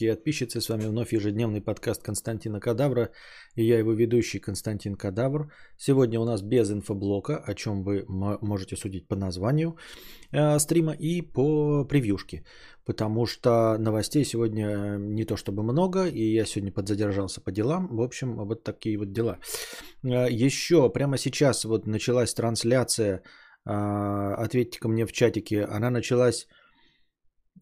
и подписчицы, с вами вновь ежедневный подкаст Константина Кадавра, и я его ведущий Константин Кадавр. Сегодня у нас без инфоблока, о чем вы можете судить по названию э, стрима и по превьюшке, потому что новостей сегодня не то чтобы много, и я сегодня подзадержался по делам. В общем, вот такие вот дела. Э, еще прямо сейчас вот началась трансляция, э, ответьте ко мне в чатике, она началась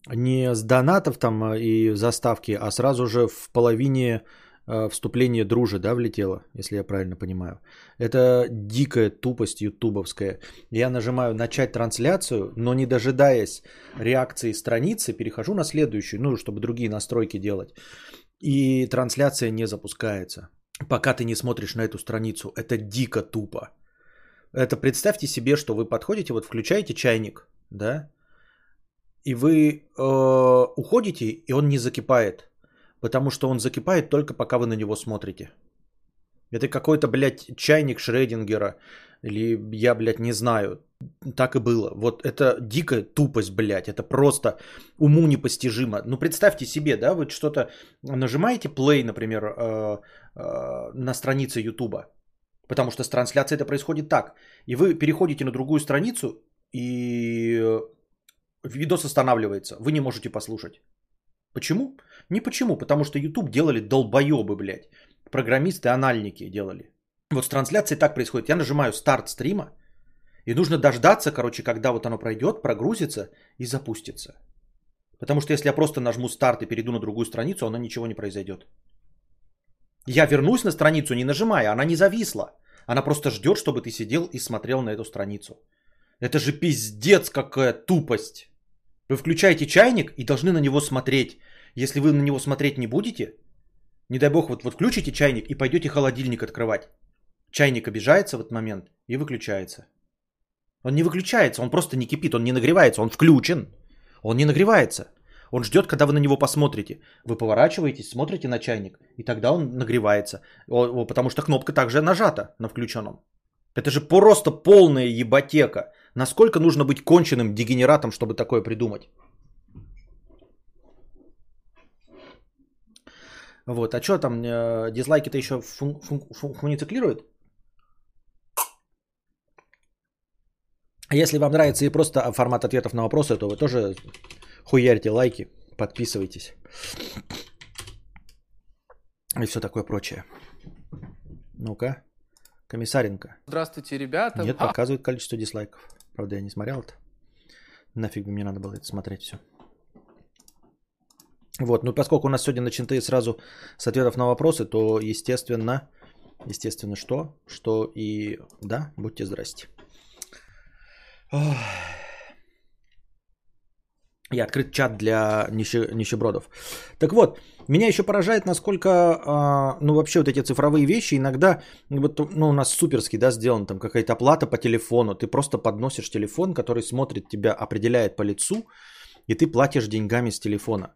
не с донатов там а, и заставки, а сразу же в половине э, вступления дружи, да, влетело, если я правильно понимаю. Это дикая тупость ютубовская. Я нажимаю начать трансляцию, но не дожидаясь реакции страницы, перехожу на следующую, ну, чтобы другие настройки делать. И трансляция не запускается, пока ты не смотришь на эту страницу. Это дико тупо. Это представьте себе, что вы подходите, вот включаете чайник, да, и вы э, уходите, и он не закипает. Потому что он закипает только пока вы на него смотрите. Это какой-то, блядь, чайник Шредингера. Или я, блядь, не знаю. Так и было. Вот это дикая тупость, блядь. Это просто уму непостижимо. Ну, представьте себе, да, вы что-то нажимаете play, например, э, э, на странице Ютуба. Потому что с трансляцией это происходит так. И вы переходите на другую страницу, и видос останавливается, вы не можете послушать. Почему? Не почему, потому что YouTube делали долбоебы, блядь. Программисты, анальники делали. Вот с трансляцией так происходит. Я нажимаю старт стрима, и нужно дождаться, короче, когда вот оно пройдет, прогрузится и запустится. Потому что если я просто нажму старт и перейду на другую страницу, оно ничего не произойдет. Я вернусь на страницу, не нажимая, она не зависла. Она просто ждет, чтобы ты сидел и смотрел на эту страницу. Это же пиздец какая тупость. Вы включаете чайник и должны на него смотреть. Если вы на него смотреть не будете, не дай бог, вот, вот включите чайник и пойдете холодильник открывать. Чайник обижается в этот момент и выключается. Он не выключается, он просто не кипит, он не нагревается, он включен. Он не нагревается. Он ждет, когда вы на него посмотрите. Вы поворачиваетесь, смотрите на чайник, и тогда он нагревается. Потому что кнопка также нажата на включенном. Это же просто полная ебатека. Насколько нужно быть конченным дегенератом, чтобы такое придумать? Вот, а что там, э, дизлайки-то еще фун- фун- фун- фунициклируют? Если вам нравится и просто формат ответов на вопросы, то вы тоже хуярьте лайки, подписывайтесь. И все такое прочее. Ну-ка. Комиссаренко. Здравствуйте, ребята. Нет, показывает количество дизлайков. Правда, я не смотрел это. Нафиг бы мне надо было это смотреть все. Вот, ну поскольку у нас сегодня начаты сразу с ответов на вопросы, то естественно, естественно что? Что и да, будьте здрасте. Ох. И открыт чат для нищебродов. Так вот, меня еще поражает, насколько, а, ну, вообще вот эти цифровые вещи иногда, вот, ну, у нас суперски, да, сделан там какая-то оплата по телефону. Ты просто подносишь телефон, который смотрит тебя, определяет по лицу, и ты платишь деньгами с телефона.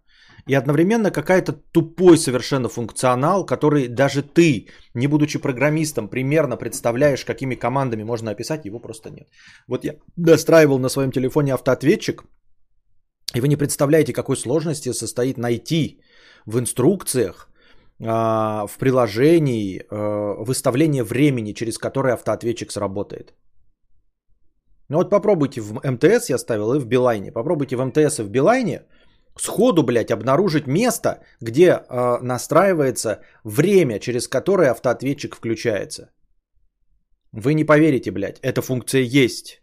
И одновременно какая-то тупой совершенно функционал, который даже ты, не будучи программистом, примерно представляешь, какими командами можно описать, его просто нет. Вот я настраивал на своем телефоне автоответчик, и вы не представляете, какой сложности состоит найти в инструкциях, а, в приложении а, выставление времени, через которое автоответчик сработает. Ну вот попробуйте в МТС я ставил и в Билайне. Попробуйте в МТС и в Билайне сходу, блядь, обнаружить место, где э, настраивается время, через которое автоответчик включается. Вы не поверите, блядь, эта функция есть.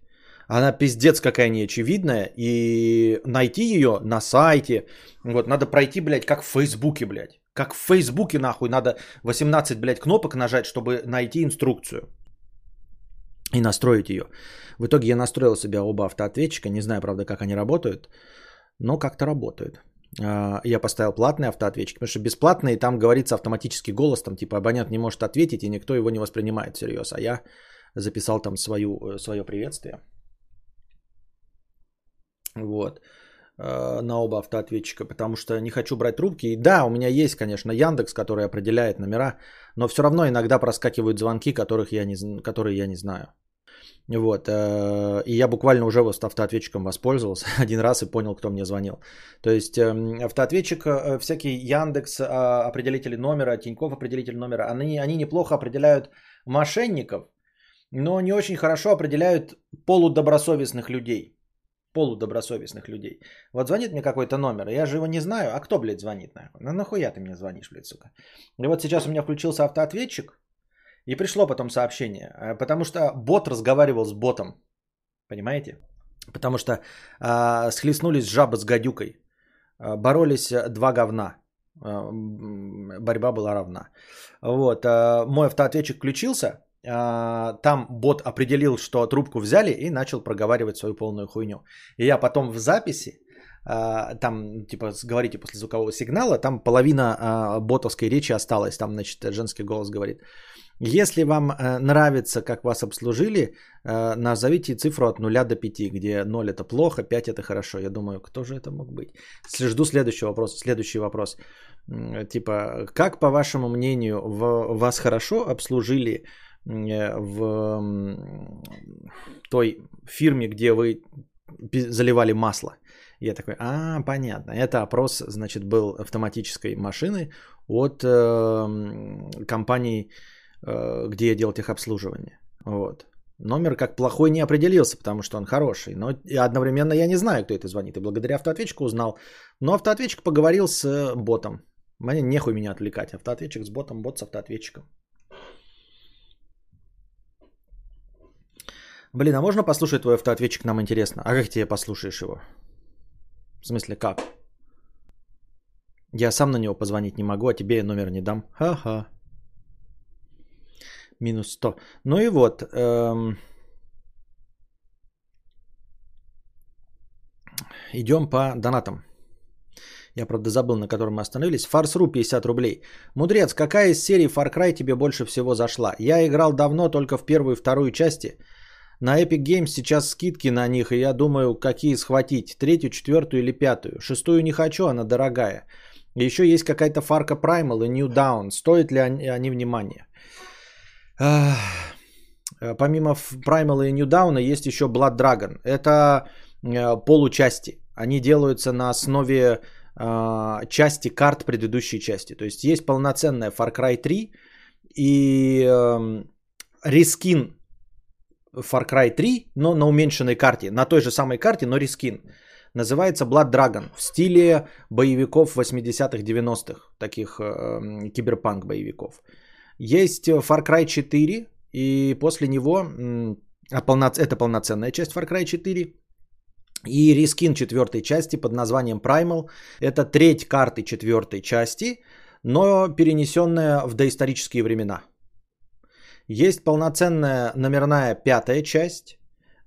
Она пиздец какая неочевидная, и найти ее на сайте, вот, надо пройти, блядь, как в Фейсбуке, блядь. Как в Фейсбуке, нахуй, надо 18, блядь, кнопок нажать, чтобы найти инструкцию и настроить ее. В итоге я настроил себе оба автоответчика, не знаю, правда, как они работают, но как-то работают. А, я поставил платный автоответчик, потому что бесплатный, там говорится автоматический голос, там типа абонент не может ответить, и никто его не воспринимает всерьез. А я записал там свою, э, свое приветствие. Вот. Э, на оба автоответчика, потому что не хочу брать трубки. И да, у меня есть, конечно, Яндекс, который определяет номера, но все равно иногда проскакивают звонки, которых я не, которые я не знаю. Вот. Э, и я буквально уже вот автоответчиком воспользовался один раз и понял, кто мне звонил. То есть эм, автоответчик, э, всякие Яндекс, определители номера, Тиньков определитель номера, они, они неплохо определяют мошенников, но не очень хорошо определяют полудобросовестных людей. Полудобросовестных людей. Вот звонит мне какой-то номер, я же его не знаю. А кто, блядь, звонит? Нахуй? Ну нахуя ты мне звонишь, блядь, сука? И вот сейчас у меня включился автоответчик, и пришло потом сообщение, э, потому что бот разговаривал с ботом. Понимаете? Потому что э, схлестнулись жаба с гадюкой. Э, боролись два говна. Э, борьба была равна. Вот. Э, мой автоответчик включился. Э, там бот определил, что трубку взяли и начал проговаривать свою полную хуйню. И я потом в записи там, типа, говорите после звукового сигнала, там половина ботовской речи осталась, там, значит, женский голос говорит. Если вам э, нравится, как вас обслужили, э, назовите цифру от 0 до 5, где 0 это плохо, 5 это хорошо. Я думаю, кто же это мог быть? Жду следующего вопроса. Следующий вопрос. Типа, как по вашему мнению, вас хорошо обслужили в той фирме, где вы заливали масло? Я такой, а, понятно. Это опрос, значит, был автоматической машины от э, компании Э, где я делал техобслуживание. Вот. Номер как плохой не определился, потому что он хороший. Но одновременно я не знаю, кто это звонит. И благодаря автоответчику узнал. Но автоответчик поговорил с э, ботом. Мне нехуй меня отвлекать. Автоответчик с ботом, бот с автоответчиком. Блин, а можно послушать твой автоответчик? Нам интересно. А как тебе послушаешь его? В смысле, как? Я сам на него позвонить не могу, а тебе я номер не дам. Ха-ха минус 100. Ну и вот. Эм... Идем по донатам. Я, правда, забыл, на котором мы остановились. Фарсру 50 рублей. Мудрец, какая из серий Far Cry тебе больше всего зашла? Я играл давно, только в первую и вторую части. На Epic Games сейчас скидки на них, и я думаю, какие схватить. Третью, четвертую или пятую. Шестую не хочу, она дорогая. еще есть какая-то фарка Primal и New Down. Стоит ли они, они внимания? Э, помимо Primal и New Down есть еще Blood Dragon. Это э, получасти. Они делаются на основе э, части карт предыдущей части. То есть есть полноценная Far Cry 3 и эм, рескин Far Cry 3, но на уменьшенной карте. На той же самой карте, но рескин. Называется Blood Dragon в стиле боевиков 80-х, 90-х. Таких э, киберпанк боевиков. Есть э, Far Cry 4, и после него, а это полноценная часть Far Cry 4, и рискин четвертой части под названием Primal. Это треть карты четвертой части, но перенесенная в доисторические времена. Есть полноценная номерная пятая часть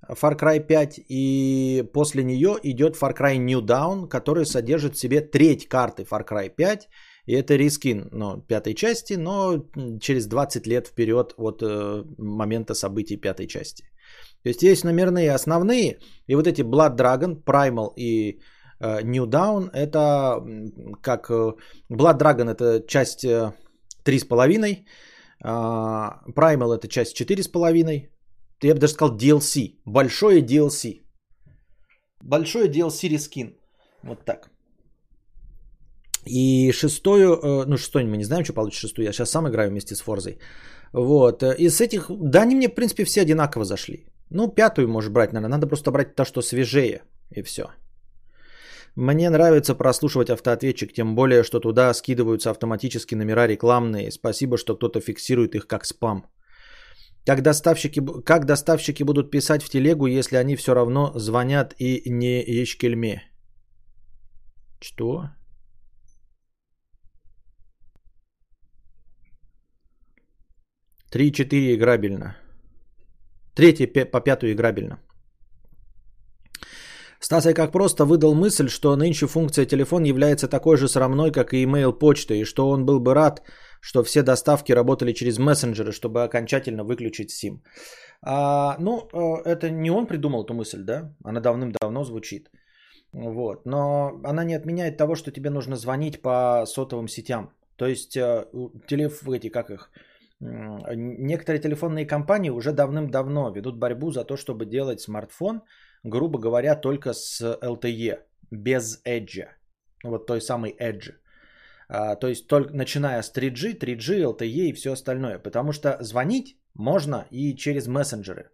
Far Cry 5, и после нее идет Far Cry New Dawn, который содержит в себе треть карты Far Cry 5 и это рискин ну, пятой части, но через 20 лет вперед от э, момента событий пятой части. То есть есть номерные основные, и вот эти Blood Dragon, Primal и э, New Down, это как... Э, Blood Dragon это часть э, 3,5, э, Primal это часть 4,5, я бы даже сказал DLC, большое DLC. Большое DLC рискин. Вот так. И шестую, э, ну шестой мы не знаем, что получит шестую, я сейчас сам играю вместе с Форзой. Вот, э, из этих, да они мне в принципе все одинаково зашли. Ну пятую можешь брать, наверное, надо просто брать то, что свежее и все. Мне нравится прослушивать автоответчик, тем более, что туда скидываются автоматически номера рекламные. Спасибо, что кто-то фиксирует их как спам. Как доставщики, как доставщики будут писать в телегу, если они все равно звонят и не ешкельме? Что? 3-4 играбельно. Третье по пятую играбельно. Стасай как просто выдал мысль, что нынче функция телефон является такой же срамной, как и email почта, и что он был бы рад, что все доставки работали через мессенджеры, чтобы окончательно выключить SIM. А, ну, э, это не он придумал эту мысль, да? Она давным-давно звучит. Вот. Но она не отменяет того, что тебе нужно звонить по сотовым сетям. То есть, э, телеф, эти, как их, некоторые телефонные компании уже давным-давно ведут борьбу за то, чтобы делать смартфон, грубо говоря, только с LTE, без Edge. Вот той самой Edge. А, то есть только начиная с 3G, 3G, LTE и все остальное. Потому что звонить можно и через мессенджеры.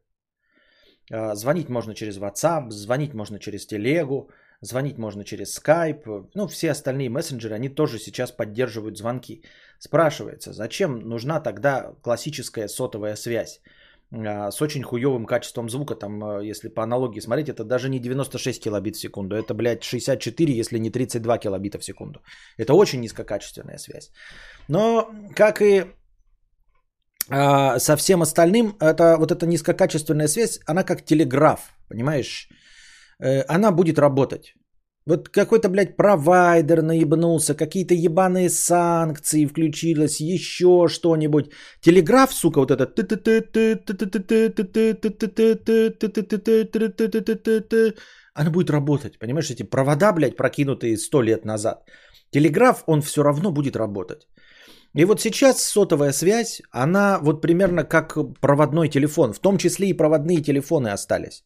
А, звонить можно через WhatsApp, звонить можно через телегу, звонить можно через Skype. Ну, все остальные мессенджеры, они тоже сейчас поддерживают звонки. Спрашивается, зачем нужна тогда классическая сотовая связь? А, с очень хуевым качеством звука, там, а, если по аналогии смотреть, это даже не 96 килобит в секунду, это, блядь, 64, если не 32 килобита в секунду. Это очень низкокачественная связь. Но, как и а, со всем остальным, это, вот эта низкокачественная связь, она как телеграф, понимаешь? Э, она будет работать. Вот какой-то, блядь, провайдер наебнулся, какие-то ебаные санкции включилось, еще что-нибудь. Телеграф, сука, вот этот. Она будет работать, понимаешь, эти провода, блядь, прокинутые сто лет назад. Телеграф, он все равно будет работать. И вот сейчас сотовая связь, она вот примерно как проводной телефон, в том числе и проводные телефоны остались.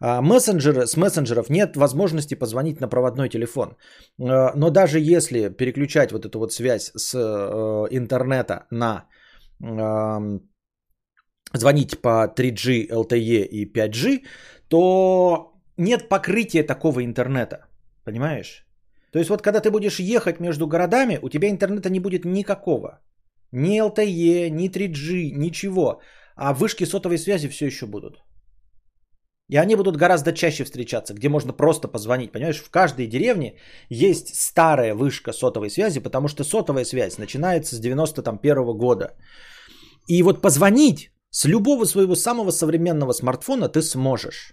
А мессенджеры, с мессенджеров нет возможности позвонить на проводной телефон. А, но даже если переключать вот эту вот связь с э, интернета на звонить по 3G, LTE и 5G, то нет покрытия такого интернета. Понимаешь? То есть вот когда ты будешь ехать между городами, у тебя интернета не будет никакого. Ни LTE, ни 3G, ничего. А вышки сотовой связи все еще будут. И они будут гораздо чаще встречаться, где можно просто позвонить. Понимаешь, в каждой деревне есть старая вышка сотовой связи, потому что сотовая связь начинается с 91 года. И вот позвонить с любого своего самого современного смартфона ты сможешь.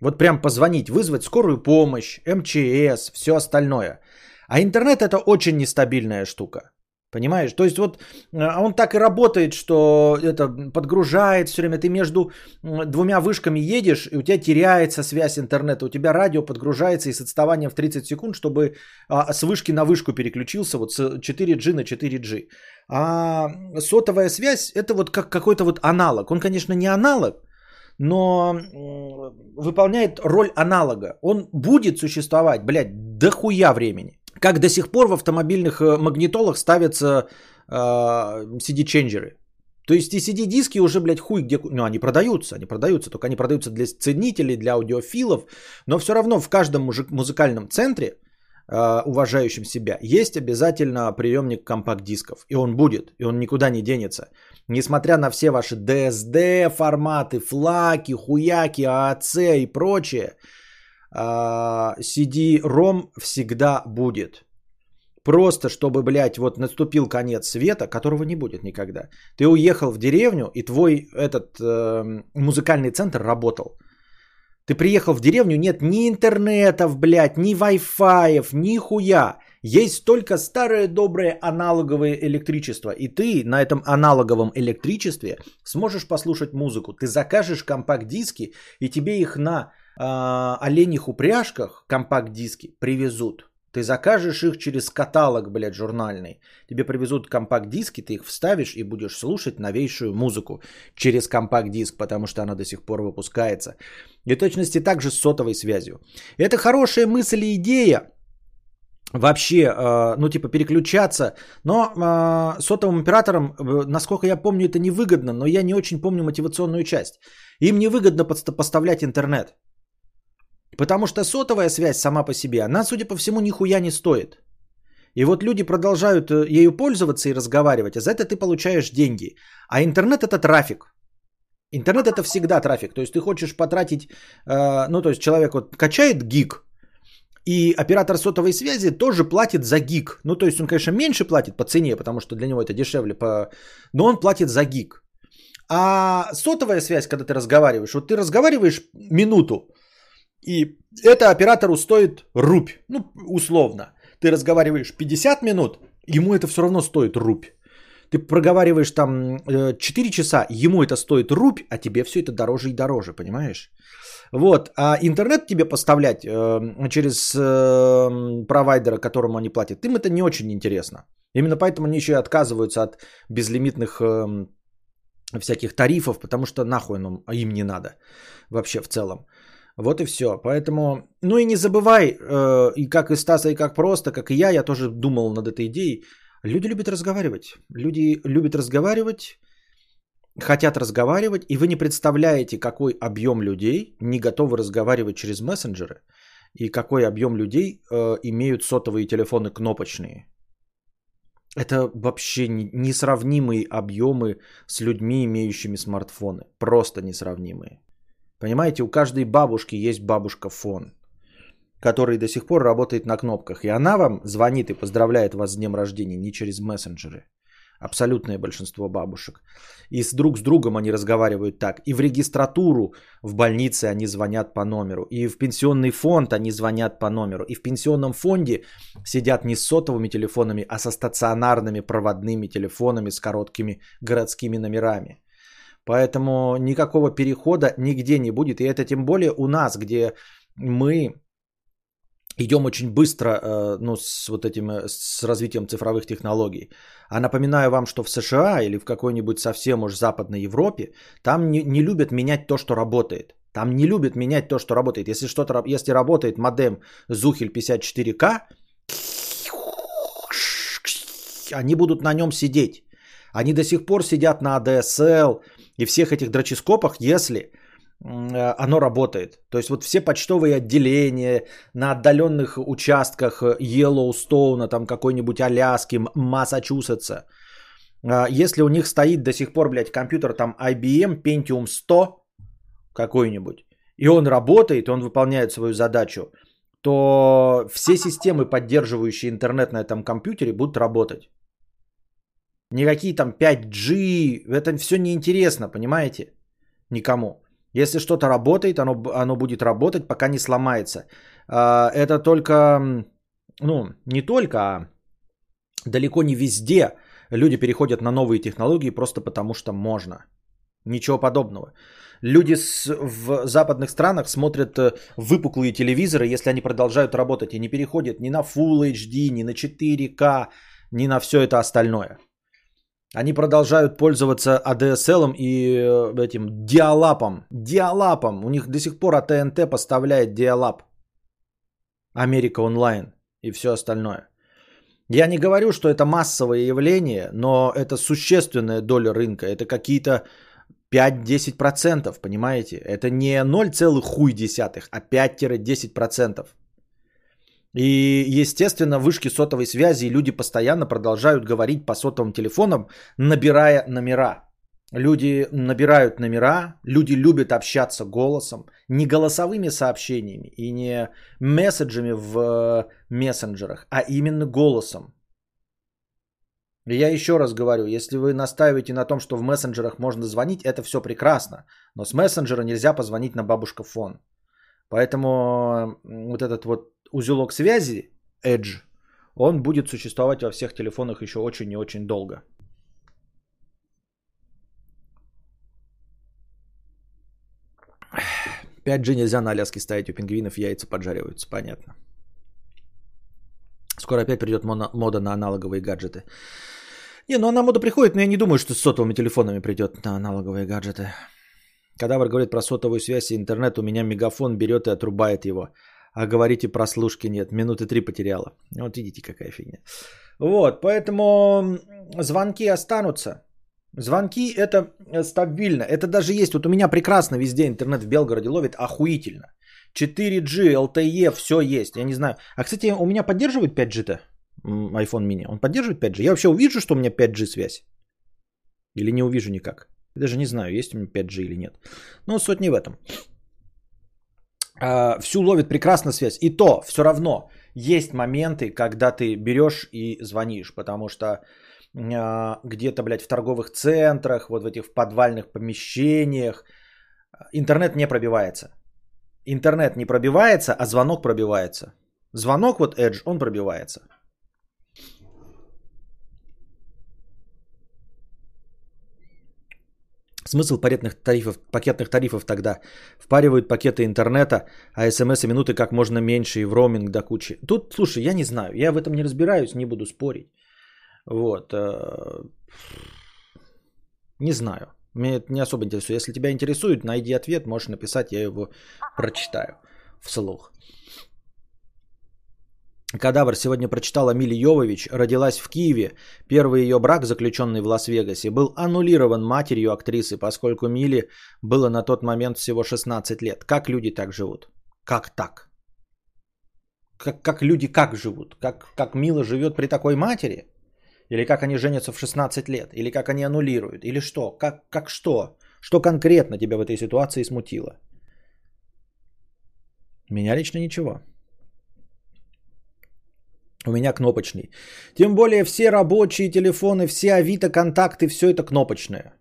Вот прям позвонить, вызвать скорую помощь, МЧС, все остальное. А интернет это очень нестабильная штука. Понимаешь? То есть вот а он так и работает, что это подгружает все время. Ты между двумя вышками едешь, и у тебя теряется связь интернета. У тебя радио подгружается и с отставанием в 30 секунд, чтобы а, с вышки на вышку переключился вот с 4G на 4G. А сотовая связь это вот как какой-то вот аналог. Он, конечно, не аналог, но выполняет роль аналога. Он будет существовать, блядь, дохуя времени. Как до сих пор в автомобильных э, магнитолах ставятся э, CD-ченджеры. То есть и CD-диски уже, блядь, хуй где... Ну, они продаются, они продаются, только они продаются для ценителей, для аудиофилов. Но все равно в каждом мужик, музыкальном центре, э, уважающем себя, есть обязательно приемник компакт-дисков. И он будет, и он никуда не денется. Несмотря на все ваши DSD форматы, флаки, хуяки, ААЦ и прочее, CD-ROM а, всегда будет. Просто чтобы, блядь, вот наступил конец света, которого не будет никогда. Ты уехал в деревню, и твой этот э, музыкальный центр работал. Ты приехал в деревню, нет ни интернетов, блядь, ни вай-фаев, ни хуя. Есть только старое доброе аналоговое электричество. И ты на этом аналоговом электричестве сможешь послушать музыку. Ты закажешь компакт-диски, и тебе их на э, оленьих упряжках компакт-диски привезут. Ты закажешь их через каталог, блядь, журнальный. Тебе привезут компакт-диски, ты их вставишь и будешь слушать новейшую музыку через компакт-диск, потому что она до сих пор выпускается. И точности также с сотовой связью. Это хорошая мысль и идея, вообще, э, ну, типа, переключаться. Но э, сотовым операторам, э, насколько я помню, это невыгодно, но я не очень помню мотивационную часть. Им невыгодно поставлять интернет. Потому что сотовая связь сама по себе, она, судя по всему, нихуя не стоит. И вот люди продолжают э, ею пользоваться и разговаривать, а за это ты получаешь деньги. А интернет это трафик. Интернет это всегда трафик. То есть ты хочешь потратить, э, ну то есть человек вот качает гиг, и оператор сотовой связи тоже платит за гиг. Ну то есть он, конечно, меньше платит по цене, потому что для него это дешевле, по... но он платит за гиг. А сотовая связь, когда ты разговариваешь, вот ты разговариваешь минуту, и это оператору стоит рубь, ну, условно. Ты разговариваешь 50 минут, ему это все равно стоит рубь. Ты проговариваешь там 4 э, часа, ему это стоит рубь, а тебе все это дороже и дороже, понимаешь? Вот, а интернет тебе поставлять э, через э, провайдера, которому они платят, им это не очень интересно. Именно поэтому они еще и отказываются от безлимитных э, всяких тарифов, потому что нахуй им не надо вообще в целом. Вот и все. Поэтому, ну и не забывай, э, и как и Стаса, и как просто, как и я, я тоже думал над этой идеей. Люди любят разговаривать. Люди любят разговаривать, хотят разговаривать, и вы не представляете, какой объем людей не готовы разговаривать через мессенджеры, и какой объем людей э, имеют сотовые телефоны кнопочные. Это вообще несравнимые объемы с людьми, имеющими смартфоны. Просто несравнимые. Понимаете, у каждой бабушки есть бабушка фон, который до сих пор работает на кнопках. И она вам звонит и поздравляет вас с днем рождения не через мессенджеры. Абсолютное большинство бабушек. И с друг с другом они разговаривают так. И в регистратуру в больнице они звонят по номеру. И в пенсионный фонд они звонят по номеру. И в пенсионном фонде сидят не с сотовыми телефонами, а со стационарными проводными телефонами с короткими городскими номерами. Поэтому никакого перехода нигде не будет. И это тем более у нас, где мы идем очень быстро э, ну, с вот этим, э, с развитием цифровых технологий. А напоминаю вам, что в США или в какой-нибудь совсем уж западной Европе там не, не любят менять то, что работает. Там не любят менять то, что работает. Если что-то, если работает модем Zухель 54К, они будут на нем сидеть. Они до сих пор сидят на ADSL и всех этих дроческопах, если Э, оно работает. То есть вот все почтовые отделения на отдаленных участках Йеллоустоуна, там какой-нибудь Аляски, Массачусетса, э, если у них стоит до сих пор, блядь, компьютер там IBM Pentium 100 какой-нибудь, и он работает, и он выполняет свою задачу, то все системы, поддерживающие интернет на этом компьютере, будут работать. Никакие там 5G, это все неинтересно, понимаете? Никому. Если что-то работает, оно, оно будет работать, пока не сломается. А, это только, ну, не только, а далеко не везде люди переходят на новые технологии просто потому, что можно. Ничего подобного. Люди с, в западных странах смотрят э, выпуклые телевизоры, если они продолжают работать и не переходят ни на Full HD, ни на 4К, ни на все это остальное. Они продолжают пользоваться ADSL и э, этим диалапом. Диалапом. У них до сих пор АТНТ поставляет диалап. Америка онлайн и все остальное. Я не говорю, что это массовое явление, но это существенная доля рынка. Это какие-то 5-10%, понимаете? Это не 0,1, а 5-10%. И, естественно, вышки сотовой связи и люди постоянно продолжают говорить по сотовым телефонам, набирая номера. Люди набирают номера, люди любят общаться голосом, не голосовыми сообщениями и не месседжами в э, мессенджерах, а именно голосом. я еще раз говорю, если вы настаиваете на том, что в мессенджерах можно звонить, это все прекрасно. Но с мессенджера нельзя позвонить на бабушка фон. Поэтому вот этот вот узелок связи Edge, он будет существовать во всех телефонах еще очень и очень долго. Пять g нельзя на Аляске ставить, у пингвинов яйца поджариваются, понятно. Скоро опять придет мода на аналоговые гаджеты. Не, ну она мода приходит, но я не думаю, что с сотовыми телефонами придет на аналоговые гаджеты. Кадавр говорит про сотовую связь и интернет, у меня мегафон берет и отрубает его а говорите прослушки нет. Минуты три потеряла. Вот видите, какая фигня. Вот, поэтому звонки останутся. Звонки это стабильно. Это даже есть. Вот у меня прекрасно везде интернет в Белгороде ловит охуительно. 4G, LTE, все есть. Я не знаю. А, кстати, у меня поддерживает 5G-то? iPhone mini. Он поддерживает 5G? Я вообще увижу, что у меня 5G связь? Или не увижу никак? Даже не знаю, есть у меня 5G или нет. Но суть не в этом. А, всю ловит прекрасно связь. И то все равно есть моменты, когда ты берешь и звонишь, потому что а, где-то, блядь, в торговых центрах, вот в этих подвальных помещениях интернет не пробивается. Интернет не пробивается, а звонок пробивается. Звонок вот Edge, он пробивается. Смысл пакетных тарифов, пакетных тарифов тогда? Впаривают пакеты интернета, а смс и минуты как можно меньше и в роуминг до кучи. Тут, слушай, я не знаю, я в этом не разбираюсь, не буду спорить. Вот. Э, не знаю. Меня это не особо интересует. Если тебя интересует, найди ответ, можешь написать, я его прочитаю вслух. Кадавр сегодня прочитала Мили Йовович, родилась в Киеве. Первый ее брак, заключенный в Лас-Вегасе, был аннулирован матерью актрисы, поскольку Мили было на тот момент всего 16 лет. Как люди так живут? Как так? Как, как люди как живут? Как, как Мила живет при такой матери? Или как они женятся в 16 лет? Или как они аннулируют? Или что? Как, как что? Что конкретно тебя в этой ситуации смутило? Меня лично ничего. У меня кнопочный. Тем более все рабочие телефоны, все Авито, контакты, все это кнопочное.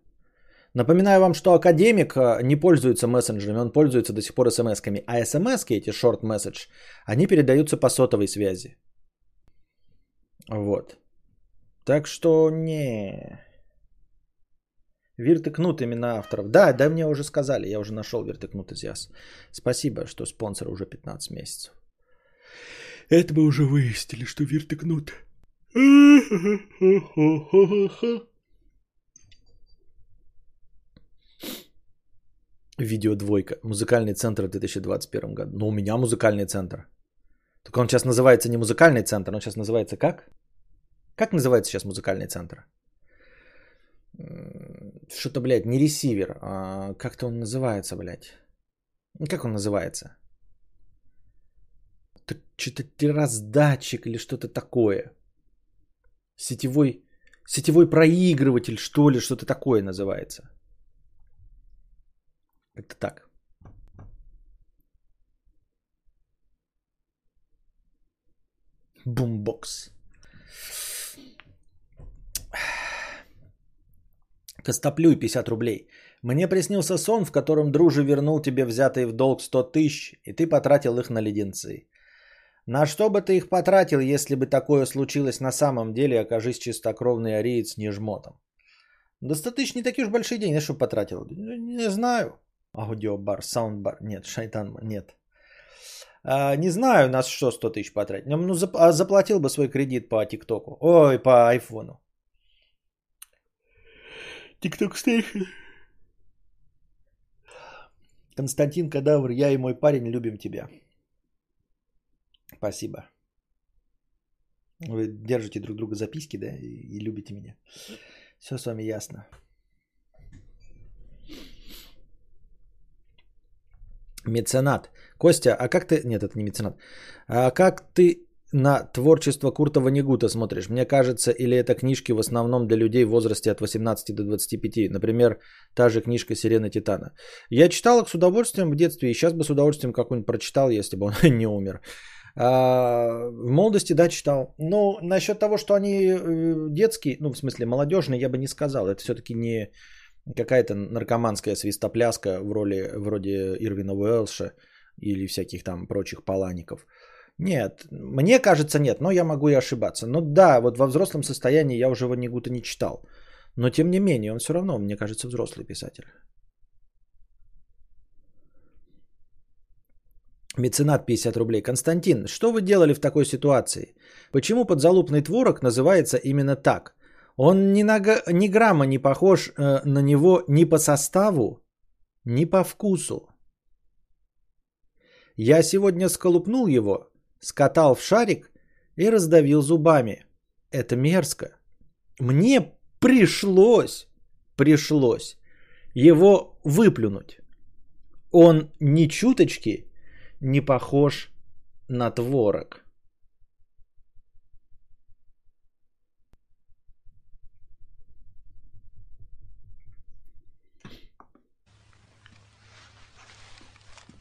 Напоминаю вам, что академик э, не пользуется мессенджерами, он пользуется до сих пор смс-ками. А смс-ки, эти short message, они передаются по сотовой связи. Вот. Так что не. Виртыкнут именно авторов. Да, да, мне уже сказали, я уже нашел Виртыкнут из Яс. Спасибо, что спонсор уже 15 месяцев. Это мы уже выяснили, что Виртыкнут. Видео двойка. Музыкальный центр в 2021 году. Ну, у меня музыкальный центр. Только он сейчас называется не музыкальный центр, он сейчас называется как? Как называется сейчас музыкальный центр? Что-то, блядь, не ресивер. А как-то он называется, блядь. Как он называется? Что-то раздатчик или что-то такое. Сетевой, сетевой проигрыватель, что ли, что-то такое называется. Как-то так. Бумбокс. Костоплюй 50 рублей. Мне приснился сон, в котором друже вернул тебе взятые в долг 100 тысяч, и ты потратил их на леденцы. На что бы ты их потратил, если бы такое случилось на самом деле, окажись чистокровный ариец не жмотом? Достаточно не такие уж большие деньги, что потратил? Не знаю. Аудиобар, саундбар. Нет, шайтан, нет. А, не знаю, на что 100 тысяч потратить. Ну, а заплатил бы свой кредит по ТикТоку. Ой, по айфону. ТикТок стейшн. Константин Кадавр, я и мой парень любим тебя. Спасибо. Вы держите друг друга записки, да, и, любите меня. Все с вами ясно. Меценат. Костя, а как ты... Нет, это не меценат. А как ты на творчество Курта Ванигута смотришь? Мне кажется, или это книжки в основном для людей в возрасте от 18 до 25? Например, та же книжка «Сирена Титана». Я читал их с удовольствием в детстве, и сейчас бы с удовольствием какую-нибудь прочитал, если бы он не умер. А, в молодости, да, читал. Но насчет того, что они э, детские, ну, в смысле, молодежные, я бы не сказал. Это все-таки не какая-то наркоманская свистопляска в роли вроде Ирвина Уэлша или всяких там прочих палаников. Нет, мне кажется, нет, но я могу и ошибаться. Но да, вот во взрослом состоянии я уже Ванигута не читал. Но тем не менее, он все равно, мне кажется, взрослый писатель. Меценат 50 рублей. Константин, что вы делали в такой ситуации? Почему подзалупный творог называется именно так? Он ни, на, ни грамма не похож э, на него ни по составу, ни по вкусу. Я сегодня сколупнул его, скатал в шарик и раздавил зубами. Это мерзко. Мне пришлось, пришлось его выплюнуть. Он ни чуточки не похож на творог.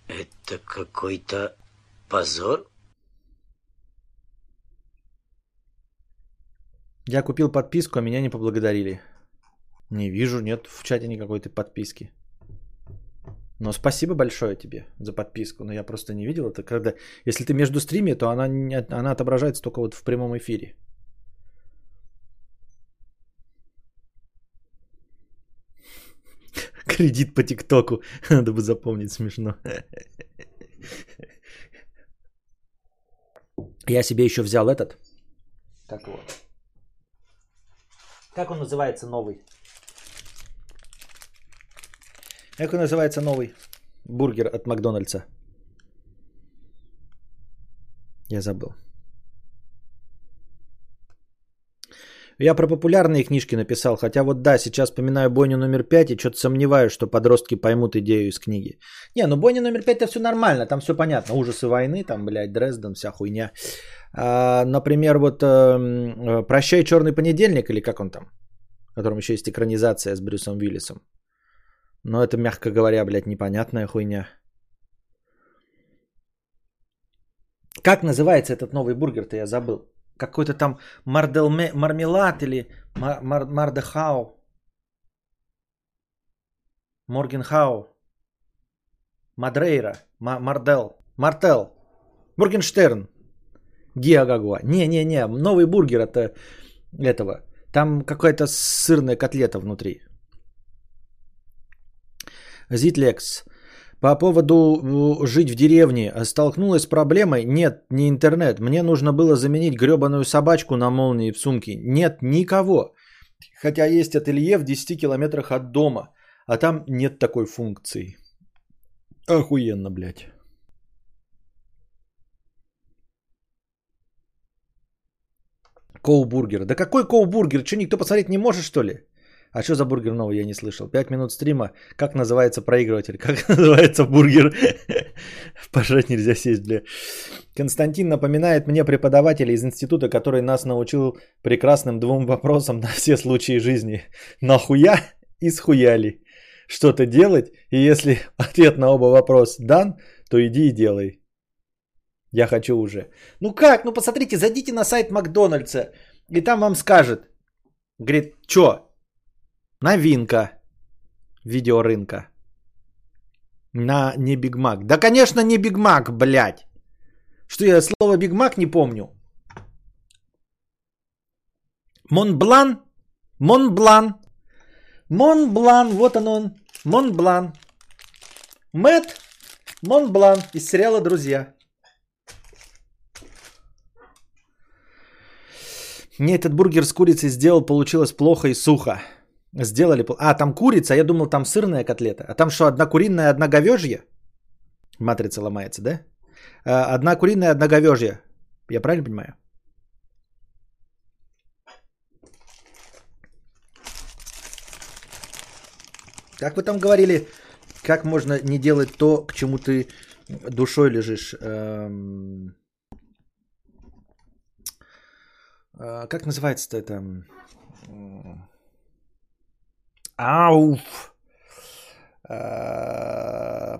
Это какой-то позор? Я купил подписку, а меня не поблагодарили. Не вижу, нет в чате никакой то подписки. Но спасибо большое тебе за подписку. Но я просто не видел это. Когда... Если ты между стриме, то она, не... она отображается только вот в прямом эфире. Кредит по ТикТоку. Надо бы запомнить, смешно. Я себе еще взял этот. Как вот. Как он называется новый? Как называется новый бургер от Макдональдса? Я забыл. Я про популярные книжки написал, хотя вот да, сейчас вспоминаю бойню номер 5 и что-то сомневаюсь, что подростки поймут идею из книги. Не, ну бойня номер 5 это все нормально, там все понятно. Ужасы войны, там, блядь, Дрезден, вся хуйня. А, например, вот э, «Прощай, черный понедельник» или как он там, в котором еще есть экранизация с Брюсом Уиллисом. Но это, мягко говоря, блядь, непонятная хуйня. Как называется этот новый бургер-то, я забыл. Какой-то там марделме, мармелад или мар, мар, мардехау. Моргенхау. Мадрейра. Мардел. Мартел. Моргенштерн. Гиагагуа. Не-не-не, новый бургер это этого. Там какая-то сырная котлета внутри. Зитлекс. По поводу э, жить в деревне. Столкнулась с проблемой? Нет, не интернет. Мне нужно было заменить гребаную собачку на молнии в сумке. Нет никого. Хотя есть ателье в 10 километрах от дома. А там нет такой функции. Охуенно, блядь. Коу-бургер. Да какой коу-бургер? Что, никто посмотреть не может, что ли? А что за бургер новый, я не слышал. Пять минут стрима. Как называется проигрыватель? Как называется бургер? Пожрать нельзя сесть, бля. Константин напоминает мне преподавателя из института, который нас научил прекрасным двум вопросам на все случаи жизни. Нахуя и схуяли? Что-то делать? И если ответ на оба вопроса дан, то иди и делай. Я хочу уже. Ну как? Ну посмотрите, зайдите на сайт Макдональдса, и там вам скажет. Говорит, что? Новинка видеорынка. На не Биг Мак. Да, конечно, не Биг Мак, блядь. Что я слово Биг Мак не помню. Монблан? Монблан. Монблан, вот он он. Монблан. Мэт Монблан из сериала «Друзья». Мне этот бургер с курицей сделал, получилось плохо и сухо. Сделали... А, там курица, я думал, там сырная котлета. А там что, одна куриная, одна говежья? Матрица ломается, да? А, одна куриная, одна говежья. Я правильно понимаю? Как вы там говорили, как можно не делать то, к чему ты душой лежишь? Эм... Э, как называется-то это? Ауф. Э,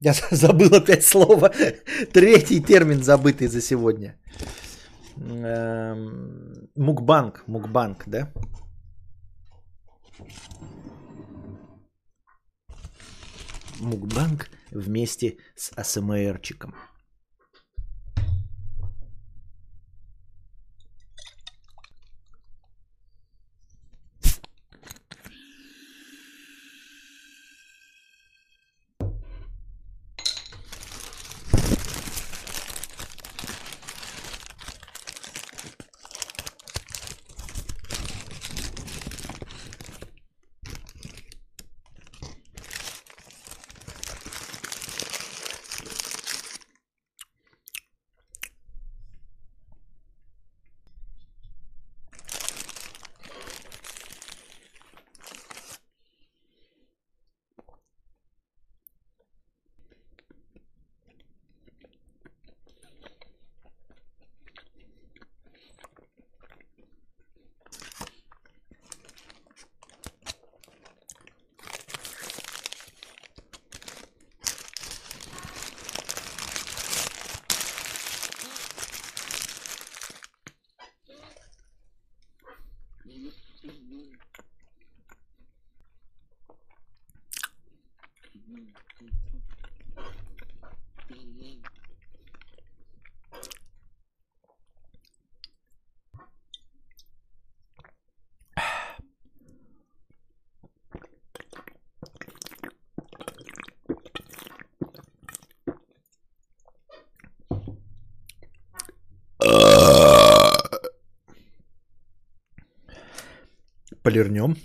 я забыл опять слово. Третий термин забытый за сегодня. Эм, мукбанк. Мукбанк, да? Мукбанк вместе с АСМРчиком. Полирнем.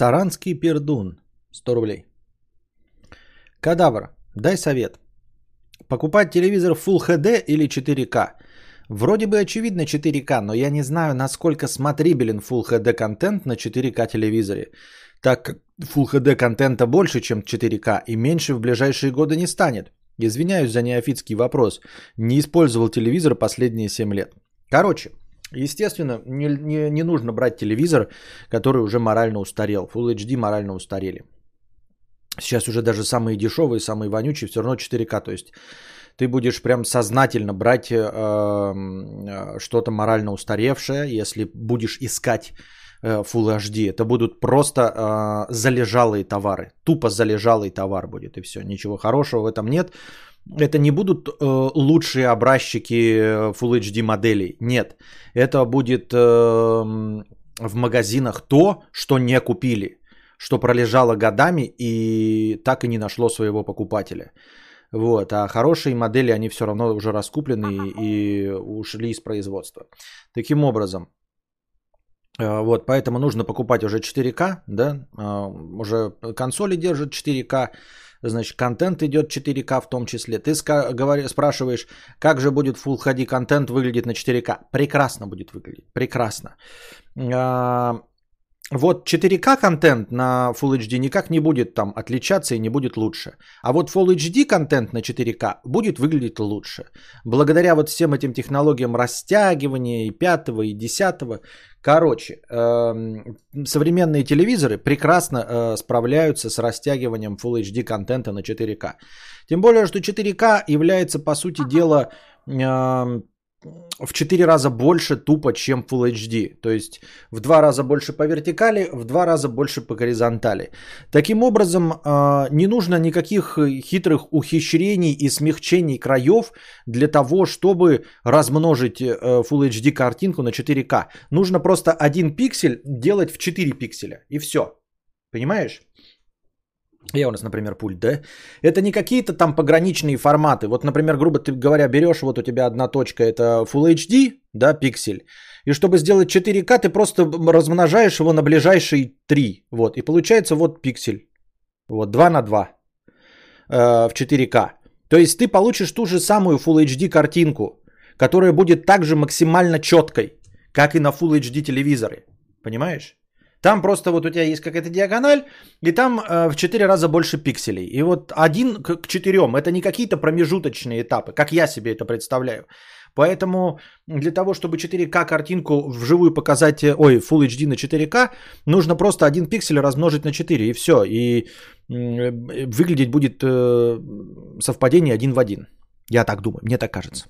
Саранский пердун. 100 рублей. Кадавр, дай совет. Покупать телевизор Full HD или 4К? Вроде бы очевидно 4К, но я не знаю, насколько смотрибелен Full HD контент на 4К телевизоре, так как Full HD контента больше, чем 4К, и меньше в ближайшие годы не станет. Извиняюсь за неофитский вопрос. Не использовал телевизор последние 7 лет. Короче, Естественно, не, не, не нужно брать телевизор, который уже морально устарел. Full HD морально устарели. Сейчас уже даже самые дешевые, самые вонючие, все равно 4К. То есть ты будешь прям сознательно брать э, э, что-то морально устаревшее, если будешь искать э, Full HD. Это будут просто э, залежалые товары. Тупо залежалый товар будет и все. Ничего хорошего в этом нет это не будут э, лучшие образчики э, Full HD моделей. Нет. Это будет э, в магазинах то, что не купили, что пролежало годами и так и не нашло своего покупателя. Вот. А хорошие модели, они все равно уже раскуплены и ушли из производства. Таким образом, э, вот, поэтому нужно покупать уже 4К, да, э, уже консоли держат 4К, значит, контент идет 4К в том числе. Ты спрашиваешь, как же будет Full HD контент выглядеть на 4К? Прекрасно будет выглядеть, прекрасно. Вот 4К контент на Full HD никак не будет там отличаться и не будет лучше. А вот Full HD контент на 4К будет выглядеть лучше. Благодаря вот всем этим технологиям растягивания и 5 и 10 Короче, эм, современные телевизоры прекрасно э, справляются с растягиванием Full HD контента на 4К. Тем более, что 4К является, по сути дела, эм, в 4 раза больше тупо, чем Full HD. То есть в 2 раза больше по вертикали, в 2 раза больше по горизонтали. Таким образом, а, не нужно никаких хитрых ухищрений и смягчений краев для того, чтобы размножить э, Full HD картинку на 4К. Нужно просто один пиксель делать в 4 пикселя. И все. Понимаешь? Я у нас, например, пульт, да? Это не какие-то там пограничные форматы. Вот, например, грубо говоря, берешь вот у тебя одна точка, это Full HD, да, пиксель. И чтобы сделать 4К, ты просто размножаешь его на ближайшие 3. Вот, и получается вот пиксель. Вот, 2 на 2 э, в 4К. То есть ты получишь ту же самую Full HD картинку, которая будет также максимально четкой, как и на Full HD телевизоре. Понимаешь? Там просто вот у тебя есть какая-то диагональ, и там э, в 4 раза больше пикселей. И вот один к, к 4, это не какие-то промежуточные этапы, как я себе это представляю. Поэтому для того, чтобы 4К картинку вживую показать, э, ой, Full HD на 4К, нужно просто один пиксель размножить на 4, и все. И выглядеть будет э, совпадение один в один. Я так думаю, мне так кажется.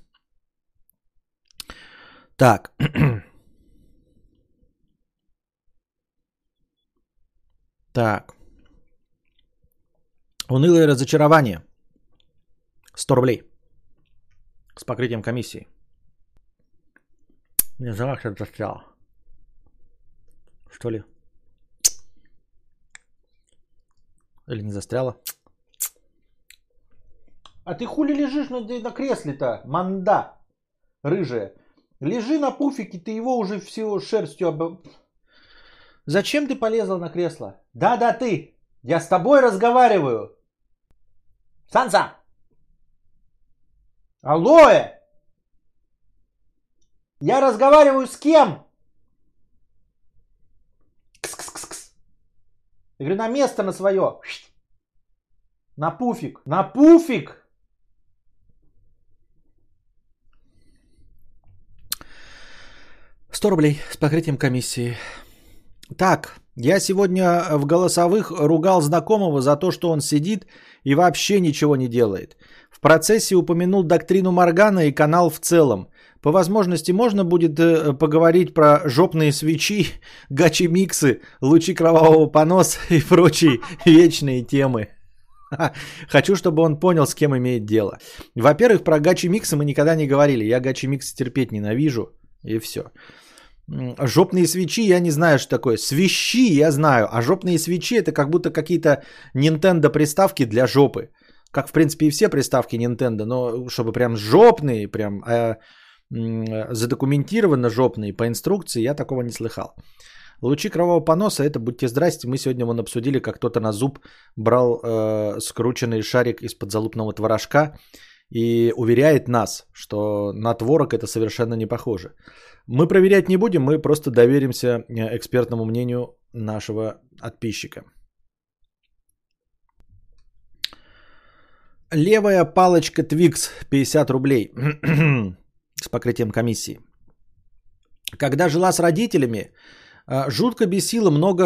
Так. Так. Унылое разочарование. 100 рублей. С покрытием комиссии. Не знаю, как это застрял. Что ли? Или не застряла? А ты хули лежишь на, на кресле-то, манда рыжая? Лежи на пуфике, ты его уже всего шерстью об... Зачем ты полезла на кресло? Да-да, ты. Я с тобой разговариваю. Санса! Алоэ! Я разговариваю с кем? Кс-кс-кс-кс. Я говорю, на место на свое. На пуфик. На пуфик. Сто рублей с покрытием комиссии. Так, я сегодня в голосовых ругал знакомого за то, что он сидит и вообще ничего не делает. В процессе упомянул доктрину Моргана и канал в целом. По возможности можно будет э, поговорить про жопные свечи, гачи-миксы, лучи кровавого поноса и прочие вечные темы. Хочу, чтобы он понял, с кем имеет дело. Во-первых, про гачи-миксы мы никогда не говорили. Я гачи-миксы терпеть ненавижу. И все. Жопные свечи я не знаю, что такое. Свищи я знаю, а жопные свечи это как будто какие-то Nintendo приставки для жопы. Как в принципе и все приставки Nintendo, но чтобы прям жопные, прям э, задокументированно жопные по инструкции, я такого не слыхал. Лучи кровавого поноса, это будьте здрасте, мы сегодня вон обсудили, как кто-то на зуб брал э, скрученный шарик из-под залупного творожка и уверяет нас, что на творог это совершенно не похоже. Мы проверять не будем, мы просто доверимся э, экспертному мнению нашего подписчика. Левая палочка Twix 50 рублей с покрытием комиссии. Когда жила с родителями, э, жутко бесило много,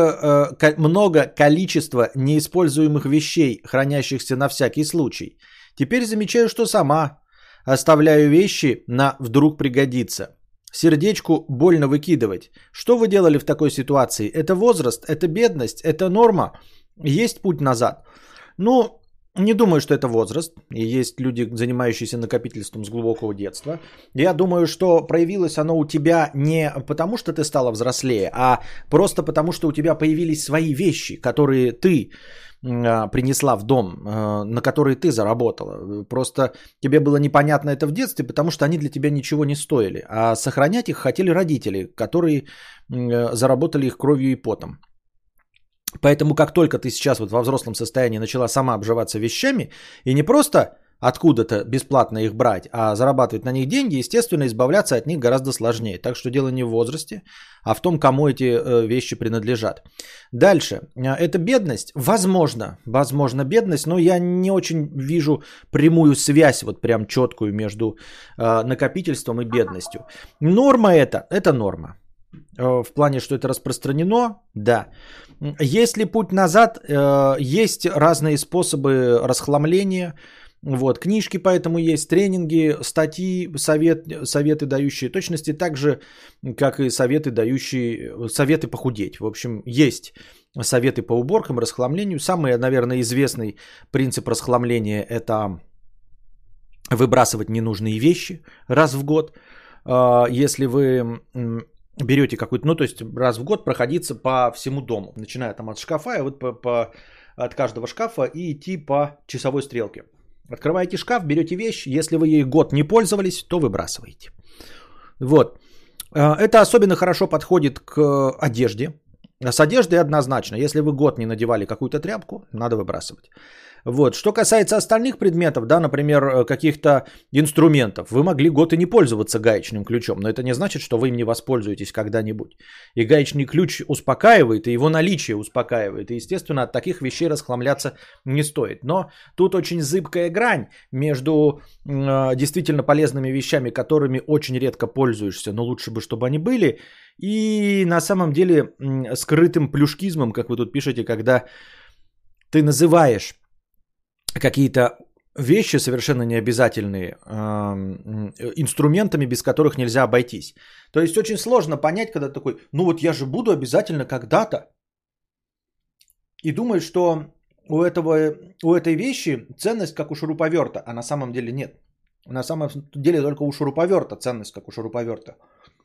э, много количества неиспользуемых вещей, хранящихся на всякий случай. Теперь замечаю, что сама оставляю вещи на вдруг пригодится. Сердечку больно выкидывать. Что вы делали в такой ситуации? Это возраст, это бедность, это норма. Есть путь назад. Ну, не думаю, что это возраст. И есть люди, занимающиеся накопительством с глубокого детства. Я думаю, что проявилось оно у тебя не потому, что ты стала взрослее, а просто потому, что у тебя появились свои вещи, которые ты принесла в дом, а, на которые ты заработала. Просто тебе было непонятно это в детстве, потому что они для тебя ничего не стоили. А сохранять их хотели родители, которые заработали их кровью и потом. Поэтому как только ты сейчас вот во взрослом состоянии начала сама обживаться вещами, и не просто откуда-то бесплатно их брать, а зарабатывать на них деньги, естественно, избавляться от них гораздо сложнее. Так что дело не в возрасте, а в том, кому эти э, вещи принадлежат. Дальше. Это бедность? Возможно. Возможно, бедность, но я не очень вижу прямую связь, вот прям четкую между э, накопительством и бедностью. Норма это? Это норма. Э, в плане, что это распространено, да. Есть ли путь назад? Есть разные способы расхламления, вот, книжки поэтому есть, тренинги, статьи, совет, советы дающие точности, так же, как и советы дающие, советы похудеть. В общем, есть советы по уборкам, расхламлению. Самый, наверное, известный принцип расхламления – это выбрасывать ненужные вещи раз в год. А, если вы берете какую-то, ну, то есть раз в год проходиться по всему дому, начиная там от шкафа, и вот по, по, от каждого шкафа и идти по часовой стрелке. Открываете шкаф, берете вещь, если вы ей год не пользовались, то выбрасываете. Вот. А, это особенно хорошо подходит к одежде. С одеждой однозначно. Если вы год не надевали какую-то тряпку, надо выбрасывать. Вот. Что касается остальных предметов, да, например, э, каких-то инструментов, вы могли год и не пользоваться гаечным ключом, но это не значит, что вы им не воспользуетесь когда-нибудь. И гаечный ключ успокаивает, и его наличие успокаивает. И, естественно, от таких вещей расхламляться не стоит. Но тут очень зыбкая грань между э, действительно полезными вещами, которыми очень редко пользуешься, но лучше бы, чтобы они были, и на самом деле скрытым плюшкизмом, как вы тут пишете, когда ты называешь какие-то вещи совершенно необязательные инструментами, без которых нельзя обойтись. То есть очень сложно понять, когда такой, ну вот я же буду обязательно когда-то. И думаешь, что у, этого, у этой вещи ценность как у шуруповерта, а на самом деле нет. На самом деле только у шуруповерта ценность как у шуруповерта.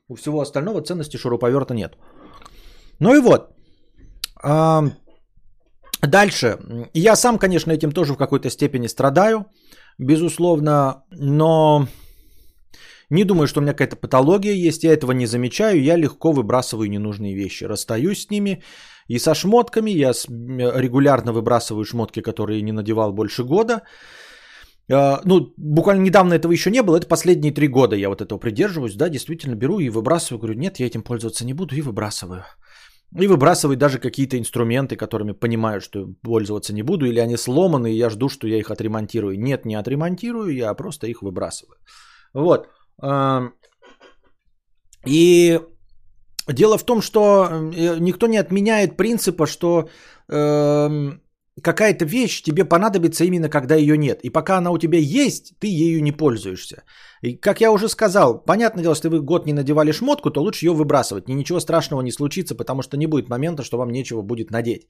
У всего остального ценности шуруповерта нет. Ну и вот. Дальше. Я сам, конечно, этим тоже в какой-то степени страдаю, безусловно, но не думаю, что у меня какая-то патология есть, я этого не замечаю, я легко выбрасываю ненужные вещи, расстаюсь с ними. И со шмотками я регулярно выбрасываю шмотки, которые не надевал больше года. А, ну, буквально недавно этого еще не было, это последние три года я вот этого придерживаюсь, да, действительно беру и выбрасываю, говорю, нет, я этим пользоваться не буду и выбрасываю. И выбрасывать даже какие-то инструменты, которыми понимаю, что пользоваться не буду, или они сломаны, и я жду, что я их отремонтирую. Нет, не отремонтирую, я просто их выбрасываю. Вот. И дело в том, что э, никто не отменяет принципа, что какая-то вещь тебе понадобится именно когда ее нет. И пока она у тебя есть, ты ею не пользуешься. И как я уже сказал, понятное дело, если вы год не надевали шмотку, то лучше ее выбрасывать. И ничего страшного не случится, потому что не будет момента, что вам нечего будет надеть.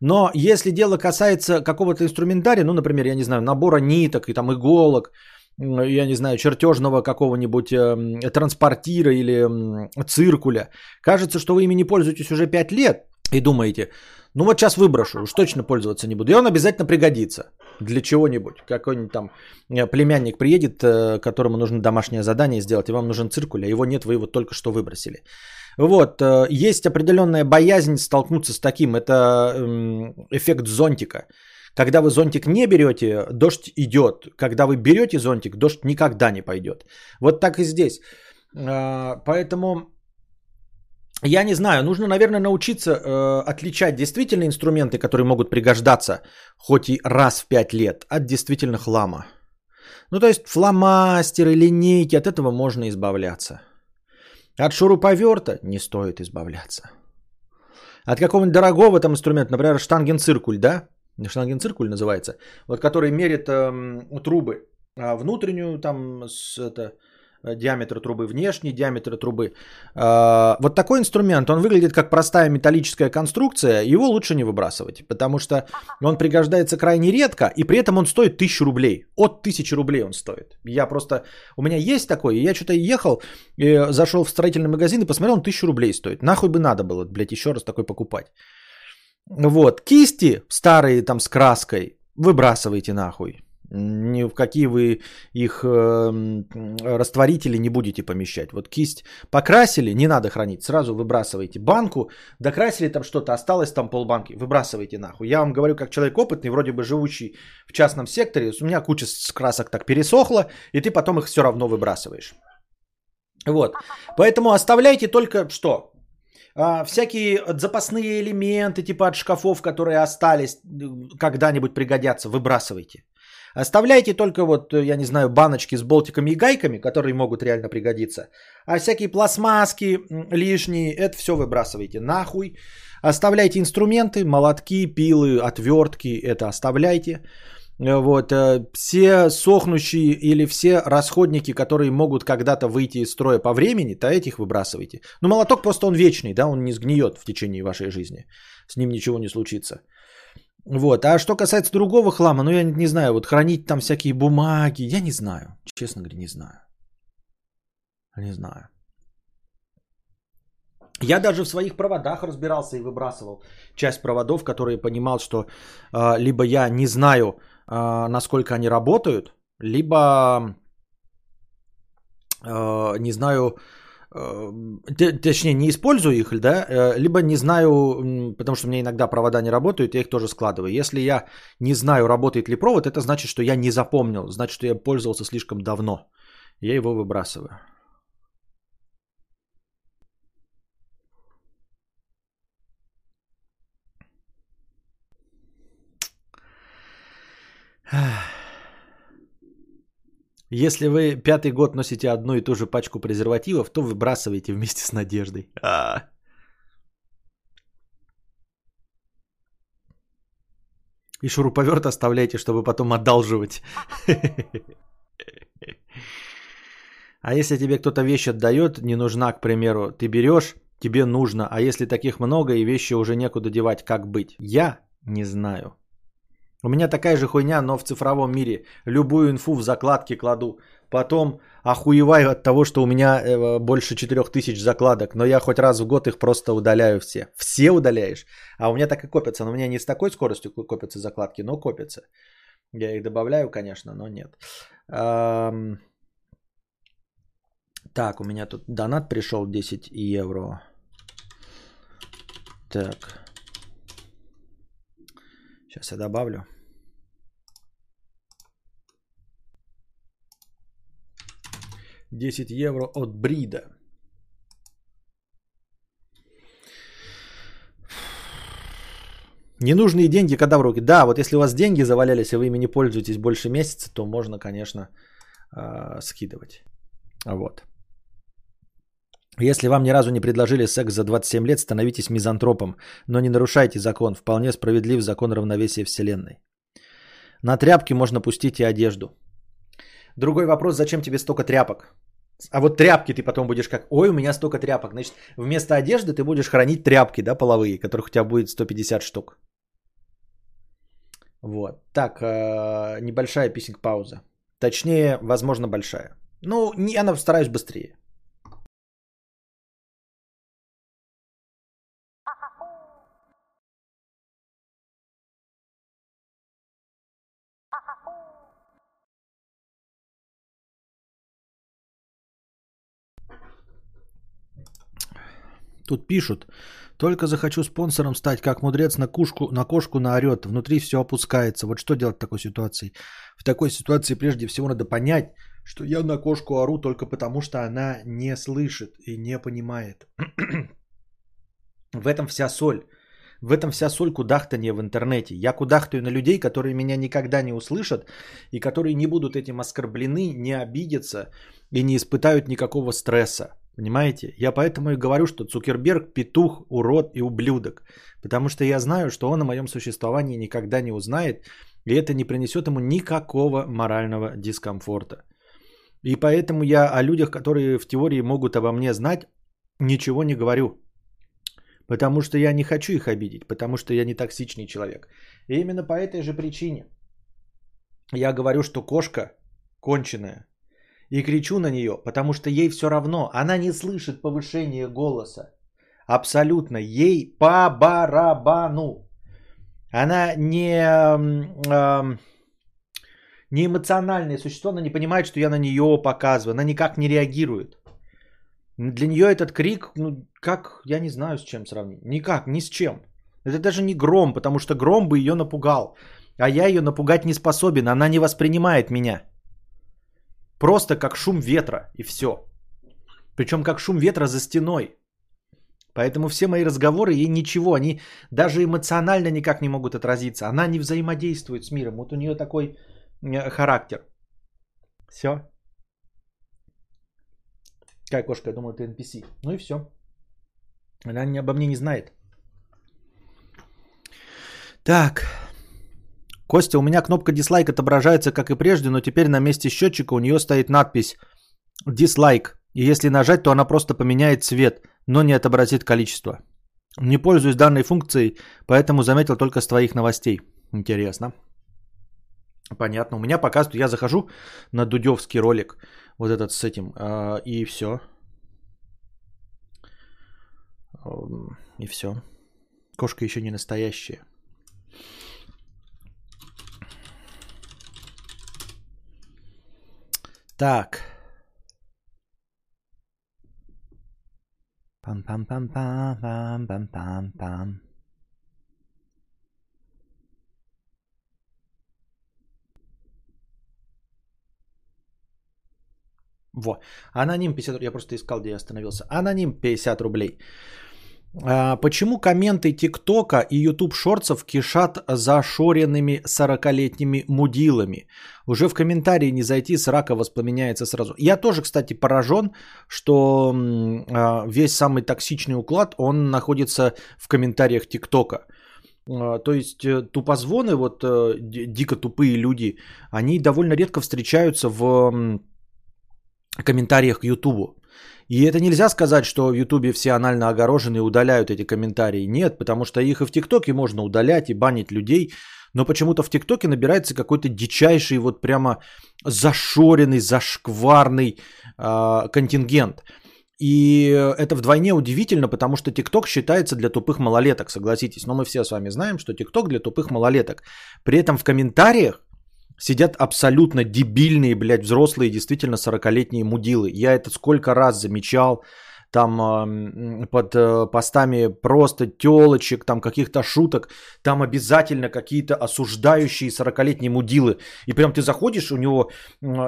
Но если дело касается какого-то инструментария, ну, например, я не знаю, набора ниток и там иголок, я не знаю, чертежного какого-нибудь э, транспортира или э, циркуля, кажется, что вы ими не пользуетесь уже 5 лет и думаете, ну вот сейчас выброшу, уж точно пользоваться не буду. И он обязательно пригодится для чего-нибудь. Какой-нибудь там э, племянник приедет, э, которому нужно домашнее задание сделать, и вам нужен циркуль, а его нет, вы его только что выбросили. Вот, э, есть определенная боязнь столкнуться с таким, это эм, эффект зонтика. Когда вы зонтик не берете, дождь идет. Когда вы берете зонтик, дождь никогда не пойдет. Вот так и здесь. Поэтому я не знаю, нужно, наверное, научиться э, отличать действительно инструменты, которые могут пригождаться хоть и раз в пять лет, от действительно хлама. Ну, то есть фломастеры, линейки, от этого можно избавляться. От шуруповерта не стоит избавляться. От какого-нибудь дорогого там инструмента, например, штангенциркуль, да? Штангенциркуль называется. Вот который мерит э, трубы. А внутреннюю там с, это, диаметр трубы, внешний диаметр трубы. А, вот такой инструмент, он выглядит как простая металлическая конструкция, его лучше не выбрасывать, потому что он пригождается крайне редко, и при этом он стоит 1000 рублей. От 1000 рублей он стоит. Я просто, у меня есть такой, я что-то ехал, и зашел в строительный магазин и посмотрел, он 1000 рублей стоит. Нахуй бы надо было, блядь, еще раз такой покупать. Вот, кисти старые там с краской, выбрасывайте нахуй. Ни в какие вы их э, растворители не будете помещать. Вот кисть покрасили, не надо хранить, сразу выбрасывайте. Банку, докрасили там что-то, осталось там полбанки, выбрасывайте нахуй. Я вам говорю как человек опытный, вроде бы живущий в частном секторе, у меня куча красок так пересохла, и ты потом их все равно выбрасываешь. Вот, поэтому оставляйте только что? А, всякие запасные элементы, типа от шкафов, которые остались, когда-нибудь пригодятся, выбрасывайте. Оставляйте только вот, я не знаю, баночки с болтиками и гайками, которые могут реально пригодиться. А всякие пластмасски лишние, это все выбрасывайте нахуй. Оставляйте инструменты, молотки, пилы, отвертки, это оставляйте. Вот, э, все сохнущие или все расходники, которые могут когда-то выйти из строя по времени, то этих выбрасывайте. Ну, молоток просто он вечный, да, он не сгниет в течение вашей жизни. С ним ничего не случится. Вот. А что касается другого хлама, ну я не знаю, вот хранить там всякие бумаги, я не знаю. Честно говоря, не знаю. Не знаю. Я даже в своих проводах разбирался и выбрасывал часть проводов, которые понимал, что э, либо я не знаю, э, насколько они работают, либо э, не знаю, точнее, не использую их, да, э, либо не знаю, потому что меня иногда провода не работают, я их тоже складываю. Если я не знаю, работает ли провод, это значит, что я не запомнил, значит, что я пользовался слишком давно. Я его выбрасываю. Если вы пятый год носите одну и ту же пачку презервативов, то выбрасывайте вместе с надеждой. А. И шуруповерт оставляйте, чтобы потом одалживать. А если тебе кто-то вещь отдает, не нужна, к примеру, ты берешь, тебе нужно, а если таких много и вещи уже некуда девать, как быть? Я не знаю. У меня такая же хуйня, но в цифровом мире. Любую инфу в закладки кладу. Потом охуеваю от того, что у меня э, больше 4000 закладок, но я хоть раз в год их просто удаляю все. Все удаляешь? А у меня так и копятся. Но у меня не с такой скоростью копятся закладки, но копятся. Я их добавляю, конечно, но нет. Так, у меня тут донат пришел 10 евро. Так. Сейчас я добавлю. Десять евро от Брида. Ненужные деньги, когда в руки. Да, вот если у вас деньги завалялись, и вы ими не пользуетесь больше месяца, то можно, конечно, э, скидывать. Вот. Если вам ни разу не предложили секс за 27 лет, становитесь мизантропом, но не нарушайте закон. Вполне справедлив закон равновесия Вселенной. На тряпки можно пустить и одежду. Другой вопрос, зачем тебе столько тряпок? А вот тряпки ты потом будешь как, ой, у меня столько тряпок. Значит, вместо одежды ты будешь хранить тряпки, да, половые, которых у тебя будет 150 штук. Вот. Так, э, небольшая писинг пауза. Точнее, возможно, большая. Ну, я стараюсь быстрее. Тут пишут, только захочу спонсором стать, как мудрец на, кушку, на кошку наорет, внутри все опускается. Вот что делать в такой ситуации? В такой ситуации прежде всего надо понять, что я на кошку ору только потому, что она не слышит и не понимает. в этом вся соль. В этом вся соль кудахтания в интернете. Я кудахтаю на людей, которые меня никогда не услышат и которые не будут этим оскорблены, не обидятся и не испытают никакого стресса. Понимаете? Я поэтому и говорю, что Цукерберг петух, урод и ублюдок. Потому что я знаю, что он о моем существовании никогда не узнает, и это не принесет ему никакого морального дискомфорта. И поэтому я о людях, которые в теории могут обо мне знать, ничего не говорю. Потому что я не хочу их обидеть, потому что я не токсичный человек. И именно по этой же причине я говорю, что кошка конченая, и кричу на нее, потому что ей все равно. Она не слышит повышения голоса. Абсолютно. Ей по барабану. Она не, э, не эмоциональное существо, она не понимает, что я на нее показываю. Она никак не реагирует. Для нее этот крик, ну как, я не знаю с чем сравнить. Никак, ни с чем. Это даже не гром, потому что гром бы ее напугал. А я ее напугать не способен, она не воспринимает меня. Просто как шум ветра и все. Причем как шум ветра за стеной. Поэтому все мои разговоры ей ничего, они даже эмоционально никак не могут отразиться. Она не взаимодействует с миром. Вот у нее такой э, характер. Все. Какая кошка, я думаю, это NPC. Ну и все. Она обо мне не знает. Так. Костя, у меня кнопка дизлайк отображается, как и прежде, но теперь на месте счетчика у нее стоит надпись дизлайк. И если нажать, то она просто поменяет цвет, но не отобразит количество. Не пользуюсь данной функцией, поэтому заметил только с твоих новостей. Интересно. Понятно. У меня показывают, я захожу на Дудевский ролик, вот этот с этим, а, и все. И все. Кошка еще не настоящая. Так. Пам-пам-пам-пам-пам-пам-пам. Во. Аноним 50 Я просто искал, где я остановился. Аноним 50 рублей. А, почему комменты ТикТока и YouTube шорцев кишат зашоренными 40-летними мудилами? Уже в комментарии не зайти, срака воспламеняется сразу. Я тоже, кстати, поражен, что а, весь самый токсичный уклад, он находится в комментариях ТикТока. А, то есть э, тупозвоны, вот э, дико тупые люди, они довольно редко встречаются в комментариях к Ютубу. И это нельзя сказать, что в Ютубе все анально огорожены удаляют эти комментарии. Нет, потому что их и в ТикТоке можно удалять и банить людей. Но почему-то в ТикТоке набирается какой-то дичайший, вот прямо зашоренный, зашкварный э, контингент. И это вдвойне удивительно, потому что ТикТок считается для тупых малолеток, согласитесь. Но мы все с вами знаем, что ТикТок для тупых малолеток. При этом в комментариях сидят абсолютно дебильные, блядь, взрослые, действительно 40-летние мудилы. Я это сколько раз замечал, там под э, постами просто телочек, там каких-то шуток, там обязательно какие-то осуждающие 40-летние мудилы. И прям ты заходишь, у него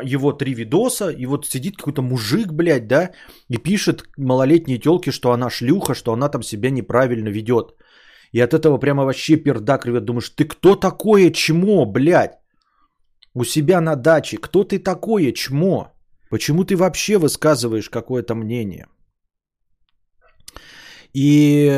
его три видоса, и вот сидит какой-то мужик, блядь, да, и пишет малолетней телке, что она шлюха, что она там себя неправильно ведет. И от этого прямо вообще пердак рвет. Думаешь, ты кто такое чмо, блядь? У себя на даче. Кто ты такое, чмо? Почему ты вообще высказываешь какое-то мнение? И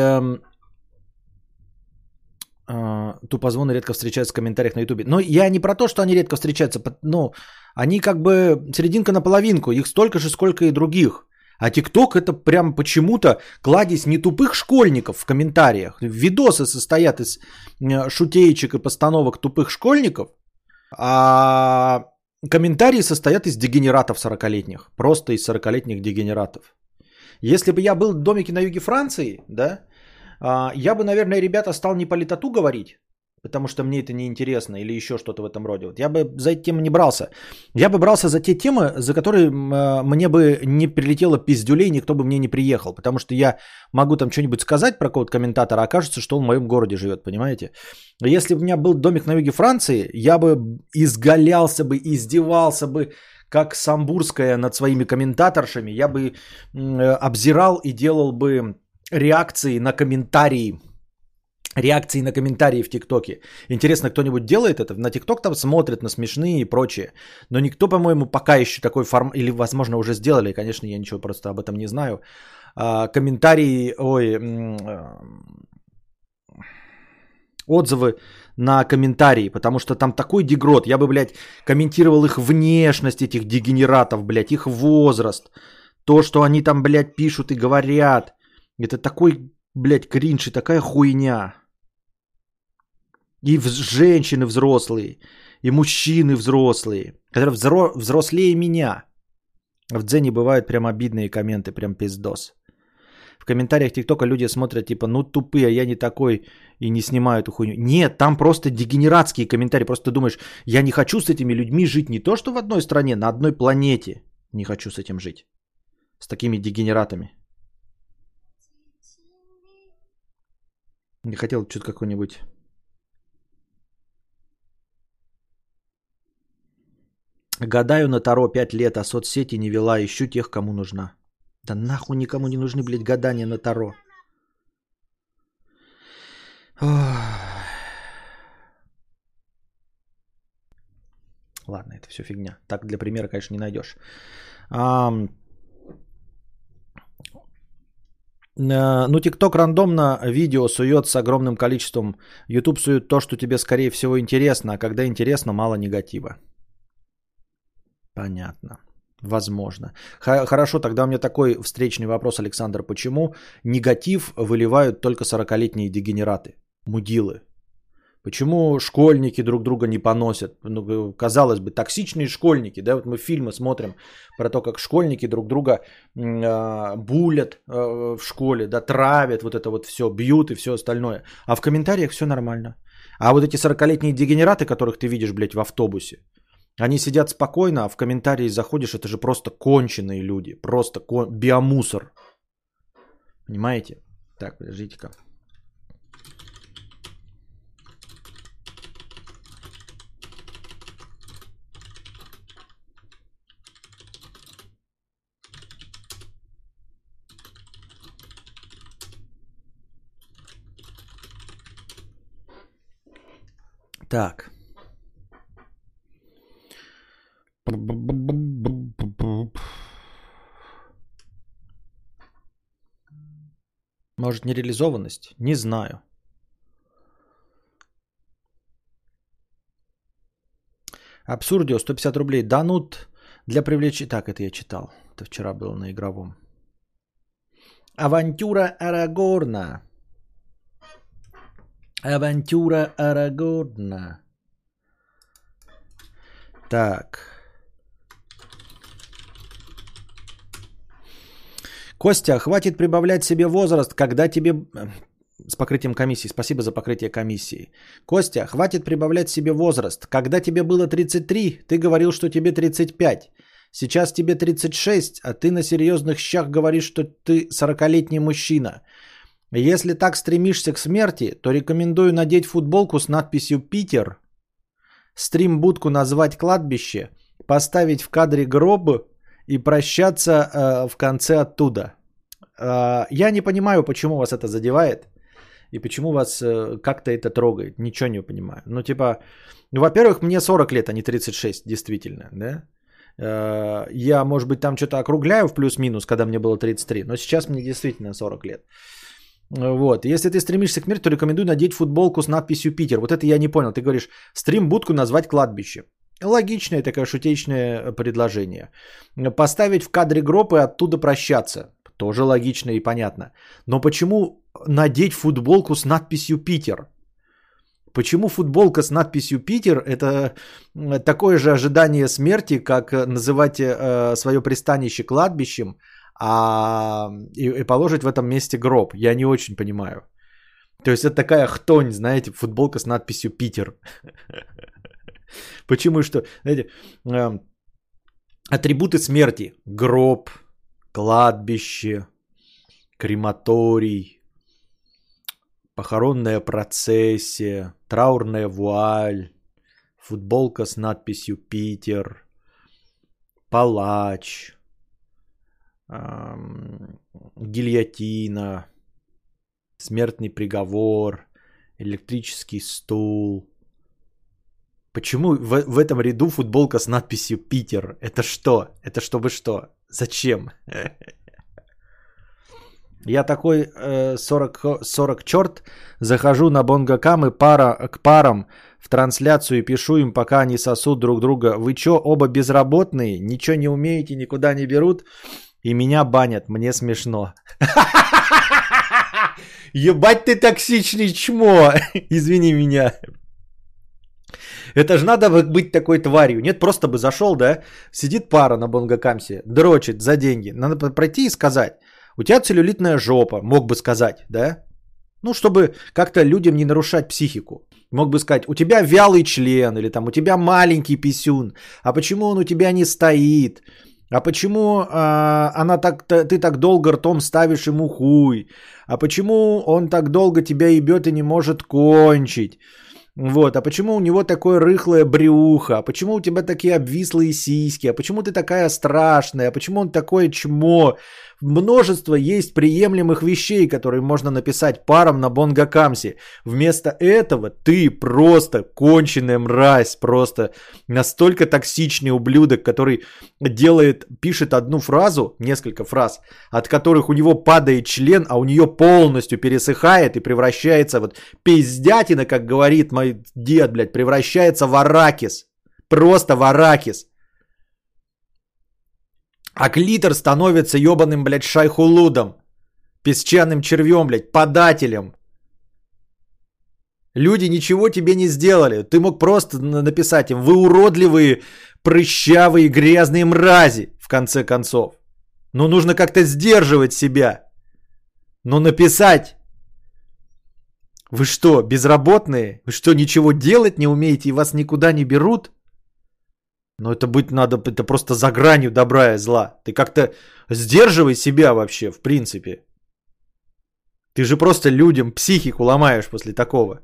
э, тупозвоны редко встречаются в комментариях на ютубе. Но я не про то, что они редко встречаются. Ну, они как бы серединка на половинку. Их столько же, сколько и других. А ТикТок это прям почему-то кладезь не тупых школьников в комментариях. Видосы состоят из э, шутеечек и постановок тупых школьников – а комментарии состоят из дегенератов 40-летних. Просто из 40-летних дегенератов. Если бы я был в домике на юге Франции, да, а, я бы, наверное, ребята, стал не по летоту говорить, потому что мне это не интересно или еще что-то в этом роде. Вот я бы за эти темы не брался. Я бы брался за те темы, за которые э, мне бы не прилетело пиздюлей, никто бы мне не приехал, потому что я могу там что-нибудь сказать про какого-то комментатора, а окажется, что он в моем городе живет, понимаете? Если бы у меня был домик на юге Франции, я бы изгалялся бы, издевался бы, как Самбурская над своими комментаторшами, я бы э, обзирал и делал бы реакции на комментарии реакции на комментарии в ТикТоке. Интересно, кто-нибудь делает это? На ТикТок там смотрят на смешные и прочее. Но никто, по-моему, пока еще такой форм... Или, возможно, уже сделали. Конечно, я ничего просто об этом не знаю. А, комментарии... Ой... А, отзывы на комментарии, потому что там такой дегрот. Я бы, блядь, комментировал их внешность этих дегенератов, блядь, их возраст. То, что они там, блядь, пишут и говорят. Это такой, блядь, кринж и такая хуйня. И женщины взрослые, и мужчины взрослые, которые взро- взрослее меня. В Дзене бывают прям обидные комменты, прям пиздос. В комментариях ТикТока люди смотрят типа, ну тупые, я не такой и не снимаю эту хуйню. Нет, там просто дегенератские комментарии. Просто ты думаешь, я не хочу с этими людьми жить не то, что в одной стране, на одной планете. Не хочу с этим жить. С такими дегенератами. Не хотел что-то какой-нибудь Гадаю на Таро 5 лет, а соцсети не вела, ищу тех, кому нужна. Да нахуй никому не нужны, блядь, гадания на Таро. Ладно, это все фигня. Так для примера, конечно, не найдешь. А, ну, ТикТок рандомно видео сует с огромным количеством. YouTube сует то, что тебе, скорее всего, интересно, а когда интересно, мало негатива. Понятно. Возможно. Хорошо, тогда у меня такой встречный вопрос, Александр. Почему негатив выливают только 40-летние дегенераты, мудилы? Почему школьники друг друга не поносят? Ну, казалось бы, токсичные школьники, да, вот мы фильмы смотрим про то, как школьники друг друга э, булят э, в школе, да, травят, вот это вот все, бьют и все остальное. А в комментариях все нормально. А вот эти 40-летние дегенераты, которых ты видишь, блядь, в автобусе, они сидят спокойно, а в комментарии заходишь, это же просто конченые люди, просто кон... биомусор. Понимаете? Так, подождите-ка. Так. Может, нереализованность? Не знаю. Абсурдио, 150 рублей. Данут для привлечения... Так, это я читал. Это вчера было на игровом. Авантюра Арагорна. Авантюра Арагорна. Так. Костя, хватит прибавлять себе возраст, когда тебе... Э, с покрытием комиссии. Спасибо за покрытие комиссии. Костя, хватит прибавлять себе возраст. Когда тебе было 33, ты говорил, что тебе 35. Сейчас тебе 36, а ты на серьезных щах говоришь, что ты 40-летний мужчина. Если так стремишься к смерти, то рекомендую надеть футболку с надписью «Питер», стрим-будку назвать «Кладбище», поставить в кадре гроб и прощаться э, в конце оттуда. Э, я не понимаю, почему вас это задевает и почему вас э, как-то это трогает. Ничего не понимаю. Ну, типа, ну, во-первых, мне 40 лет, а не 36, действительно, да? Э, я, может быть, там что-то округляю в плюс-минус, когда мне было 33, но сейчас мне действительно 40 лет. Вот. Если ты стремишься к миру, то рекомендую надеть футболку с надписью «Питер». Вот это я не понял. Ты говоришь, стрим-будку назвать кладбище. Логичное такое шутечное предложение. Поставить в кадре гроб и оттуда прощаться. Тоже логично и понятно. Но почему надеть футболку с надписью «Питер»? Почему футболка с надписью «Питер» – это такое же ожидание смерти, как называть э, свое пристанище кладбищем, а, и, и положить в этом месте гроб? Я не очень понимаю. То есть это такая хтонь, знаете, футболка с надписью «Питер». Почему что? Знаете, э, атрибуты смерти. Гроб, кладбище, крематорий, похоронная процессия, траурная вуаль, футболка с надписью «Питер», палач, эм, гильотина, смертный приговор, электрический стул – Почему в, в этом ряду футболка с надписью Питер? Это что? Это чтобы что? Зачем? Я такой э, 40, 40 черт, захожу на Бонгакам и пара, к парам в трансляцию и пишу им, пока они сосут друг друга. Вы чё, оба безработные, ничего не умеете, никуда не берут? И меня банят, мне смешно. Ебать ты токсичный чмо, извини меня. Это же надо быть такой тварью. Нет, просто бы зашел, да, сидит пара на Бонгакамсе, дрочит за деньги. Надо пройти и сказать, у тебя целлюлитная жопа, мог бы сказать, да? Ну, чтобы как-то людям не нарушать психику. Мог бы сказать, у тебя вялый член, или там у тебя маленький писюн, а почему он у тебя не стоит? А почему а, она так, ты так долго ртом ставишь ему хуй? А почему он так долго тебя ебет и не может кончить? Вот, а почему у него такое рыхлое брюхо? А почему у тебя такие обвислые сиськи? А почему ты такая страшная? А почему он такое чмо? Множество есть приемлемых вещей, которые можно написать парам на Бонгакамсе. Вместо этого ты просто конченая мразь, просто настолько токсичный ублюдок, который делает, пишет одну фразу, несколько фраз, от которых у него падает член, а у нее полностью пересыхает и превращается вот пиздятина, как говорит мой дед, блядь, превращается в аракис. Просто в аракис. А клитор становится ебаным, блядь, шайхулудом. Песчаным червем, блядь, подателем. Люди ничего тебе не сделали. Ты мог просто написать им, вы уродливые, прыщавые, грязные мрази, в конце концов. Но нужно как-то сдерживать себя. Но написать, вы что, безработные? Вы что, ничего делать не умеете и вас никуда не берут? Но это быть надо, это просто за гранью добра и зла. Ты как-то сдерживай себя вообще, в принципе. Ты же просто людям психику ломаешь после такого.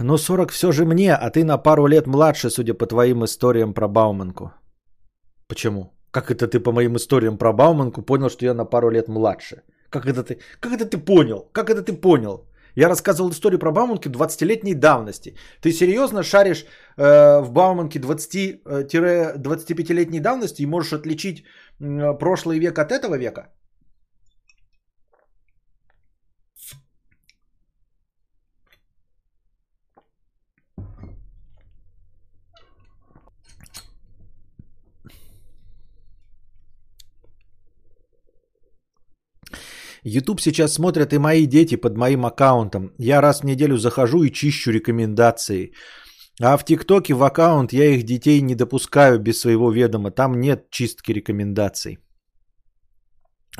Но 40 все же мне, а ты на пару лет младше, судя по твоим историям про Бауманку. Почему? Как это ты по моим историям про Бауманку понял, что я на пару лет младше? Как это ты, как это ты понял? Как это ты понял? Я рассказывал историю про Бауманки 20-летней давности. Ты серьезно шаришь э, в Бауманке 20-25-летней давности и можешь отличить э, прошлый век от этого века? YouTube сейчас смотрят и мои дети под моим аккаунтом. Я раз в неделю захожу и чищу рекомендации. А в ТикТоке в аккаунт я их детей не допускаю без своего ведома. Там нет чистки рекомендаций.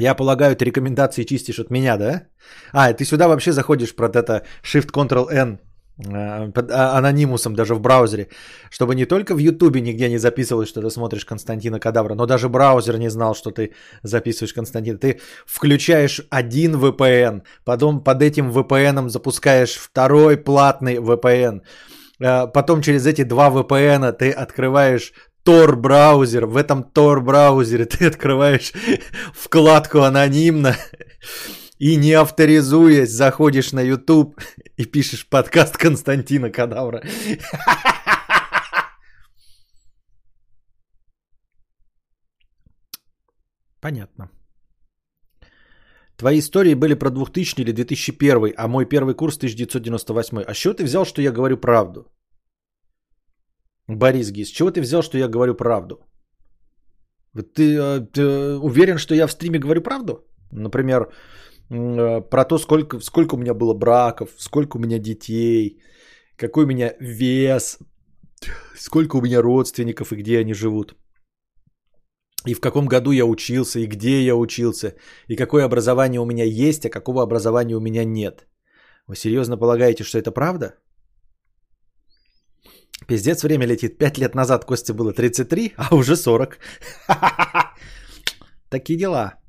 Я полагаю, ты рекомендации чистишь от меня, да? А, ты сюда вообще заходишь про это Shift-Ctrl-N под а, анонимусом даже в браузере, чтобы не только в Ютубе нигде не записывалось, что ты смотришь Константина Кадавра, но даже браузер не знал, что ты записываешь Константина. Ты включаешь один VPN, потом под этим VPN запускаешь второй платный VPN, э, потом через эти два VPN ты открываешь Tor браузер, в этом Tor браузере ты открываешь вкладку анонимно и не авторизуясь, заходишь на YouTube и пишешь подкаст Константина Кадавра. Понятно. Твои истории были про 2000 или 2001, а мой первый курс 1998. А с чего ты взял, что я говорю правду? Борис Гис, с чего ты взял, что я говорю правду? Ты, э, ты уверен, что я в стриме говорю правду? Например, Э, про то, сколько, сколько у меня было браков, сколько у меня детей, какой у меня вес, сколько у меня родственников и где они живут. И в каком году я учился, и где я учился, и какое образование у меня есть, а какого образования у меня нет. Вы серьезно полагаете, что это правда? Пиздец, время летит. Пять лет назад Костя было 33, а уже 40. Такие дела.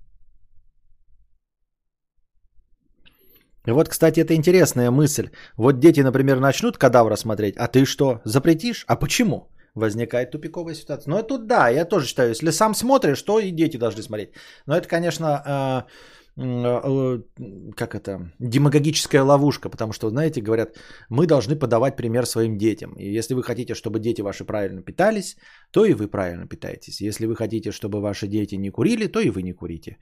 Вот, кстати, это интересная мысль. Вот дети, например, начнут кадавра смотреть, а ты что, запретишь? А почему? Возникает тупиковая ситуация. Но тут да, я тоже считаю, если сам смотришь, то и дети должны смотреть. Но это, конечно, Э, как это, демагогическая ловушка, потому что, знаете, говорят, мы должны подавать пример своим детям. И если вы хотите, чтобы дети ваши правильно питались, то и вы правильно питаетесь. Если вы хотите, чтобы ваши дети не курили, то и вы не курите.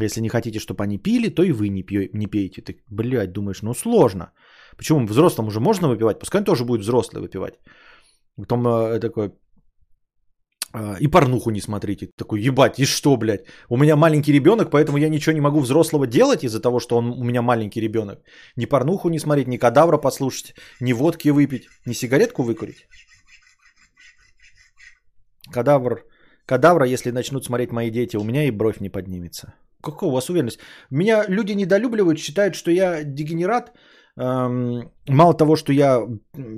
Если не хотите, чтобы они пили, то и вы не, пьё, не пейте. Ты, блядь, думаешь, ну сложно. Почему взрослым уже можно выпивать? Пускай он тоже будет взрослый выпивать. Потом э, такой, а, и порнуху не смотрите. Такой, ебать, и что, блядь? У меня маленький ребенок, поэтому я ничего не могу взрослого делать из-за того, что он у меня маленький ребенок. Ни порнуху не смотреть, ни кадавра послушать, ни водки выпить, ни сигаретку выкурить. Кадавр, кадавра, если начнут смотреть мои дети, у меня и бровь не поднимется. Какая у вас уверенность? Меня люди недолюбливают, считают, что я дегенерат. Эм, мало того, что я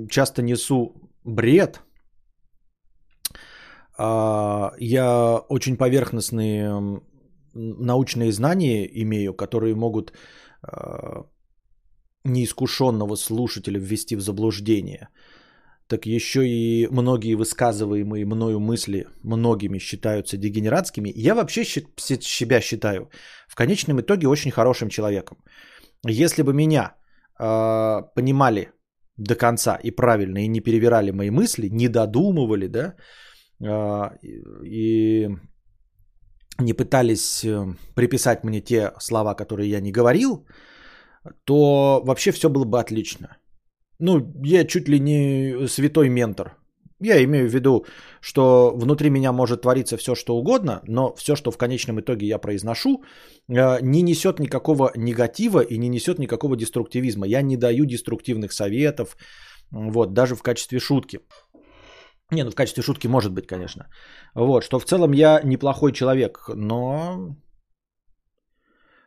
часто несу бред, а, я очень поверхностные научные знания имею, которые могут а, неискушенного слушателя ввести в заблуждение. Так еще и многие высказываемые мною мысли многими считаются дегенератскими. Я вообще себя считаю в конечном итоге очень хорошим человеком. Если бы меня э, понимали до конца и правильно, и не перевирали мои мысли, не додумывали, да, а, и не пытались э, приписать мне те слова, которые я не говорил, то вообще все было бы отлично. Ну, я чуть ли не святой ментор. Я имею в виду, что внутри меня может твориться все, что угодно, но все, что в конечном итоге я произношу, э, не несет никакого негатива и не несет никакого деструктивизма. Я не даю деструктивных советов, вот, даже в качестве шутки. Не, ну в качестве шутки может быть, конечно. Вот, что в целом я неплохой человек, но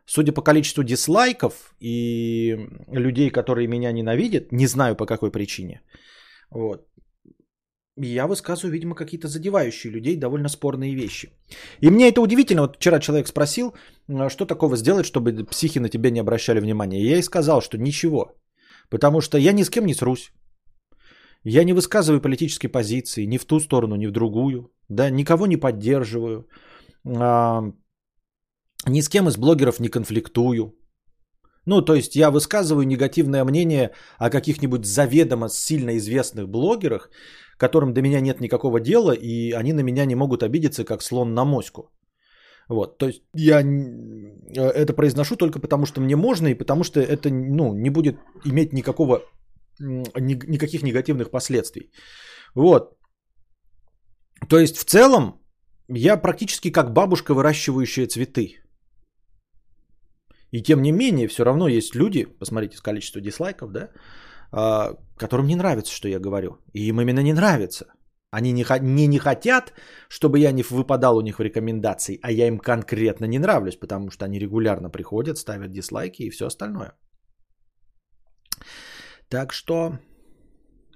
судя по количеству дизлайков и людей, которые меня ненавидят, не знаю по какой причине, вот, я высказываю, видимо, какие-то задевающие людей довольно спорные вещи. И мне это удивительно. Вот вчера человек спросил, что такого сделать, чтобы психи на тебя не обращали внимания. И я и сказал, что ничего. Потому что я ни с кем не срусь. Я не высказываю политические позиции ни в ту сторону, ни в другую. Да, никого не поддерживаю. А, ни с кем из блогеров не конфликтую. Ну, то есть я высказываю негативное мнение о каких-нибудь заведомо сильно известных блогерах, которым до меня нет никакого дела, и они на меня не могут обидеться, как слон на моську. Вот, то есть я это произношу только потому, что мне можно, и потому что это ну, не будет иметь никакого, никаких негативных последствий. Вот. То есть в целом я практически как бабушка, выращивающая цветы. И тем не менее, все равно есть люди, посмотрите с количества дизлайков, да, а, которым не нравится, что я говорю. И им именно не нравится. Они не, не, не хотят, чтобы я не выпадал у них в рекомендации, а я им конкретно не нравлюсь, потому что они регулярно приходят, ставят дизлайки и все остальное. Так что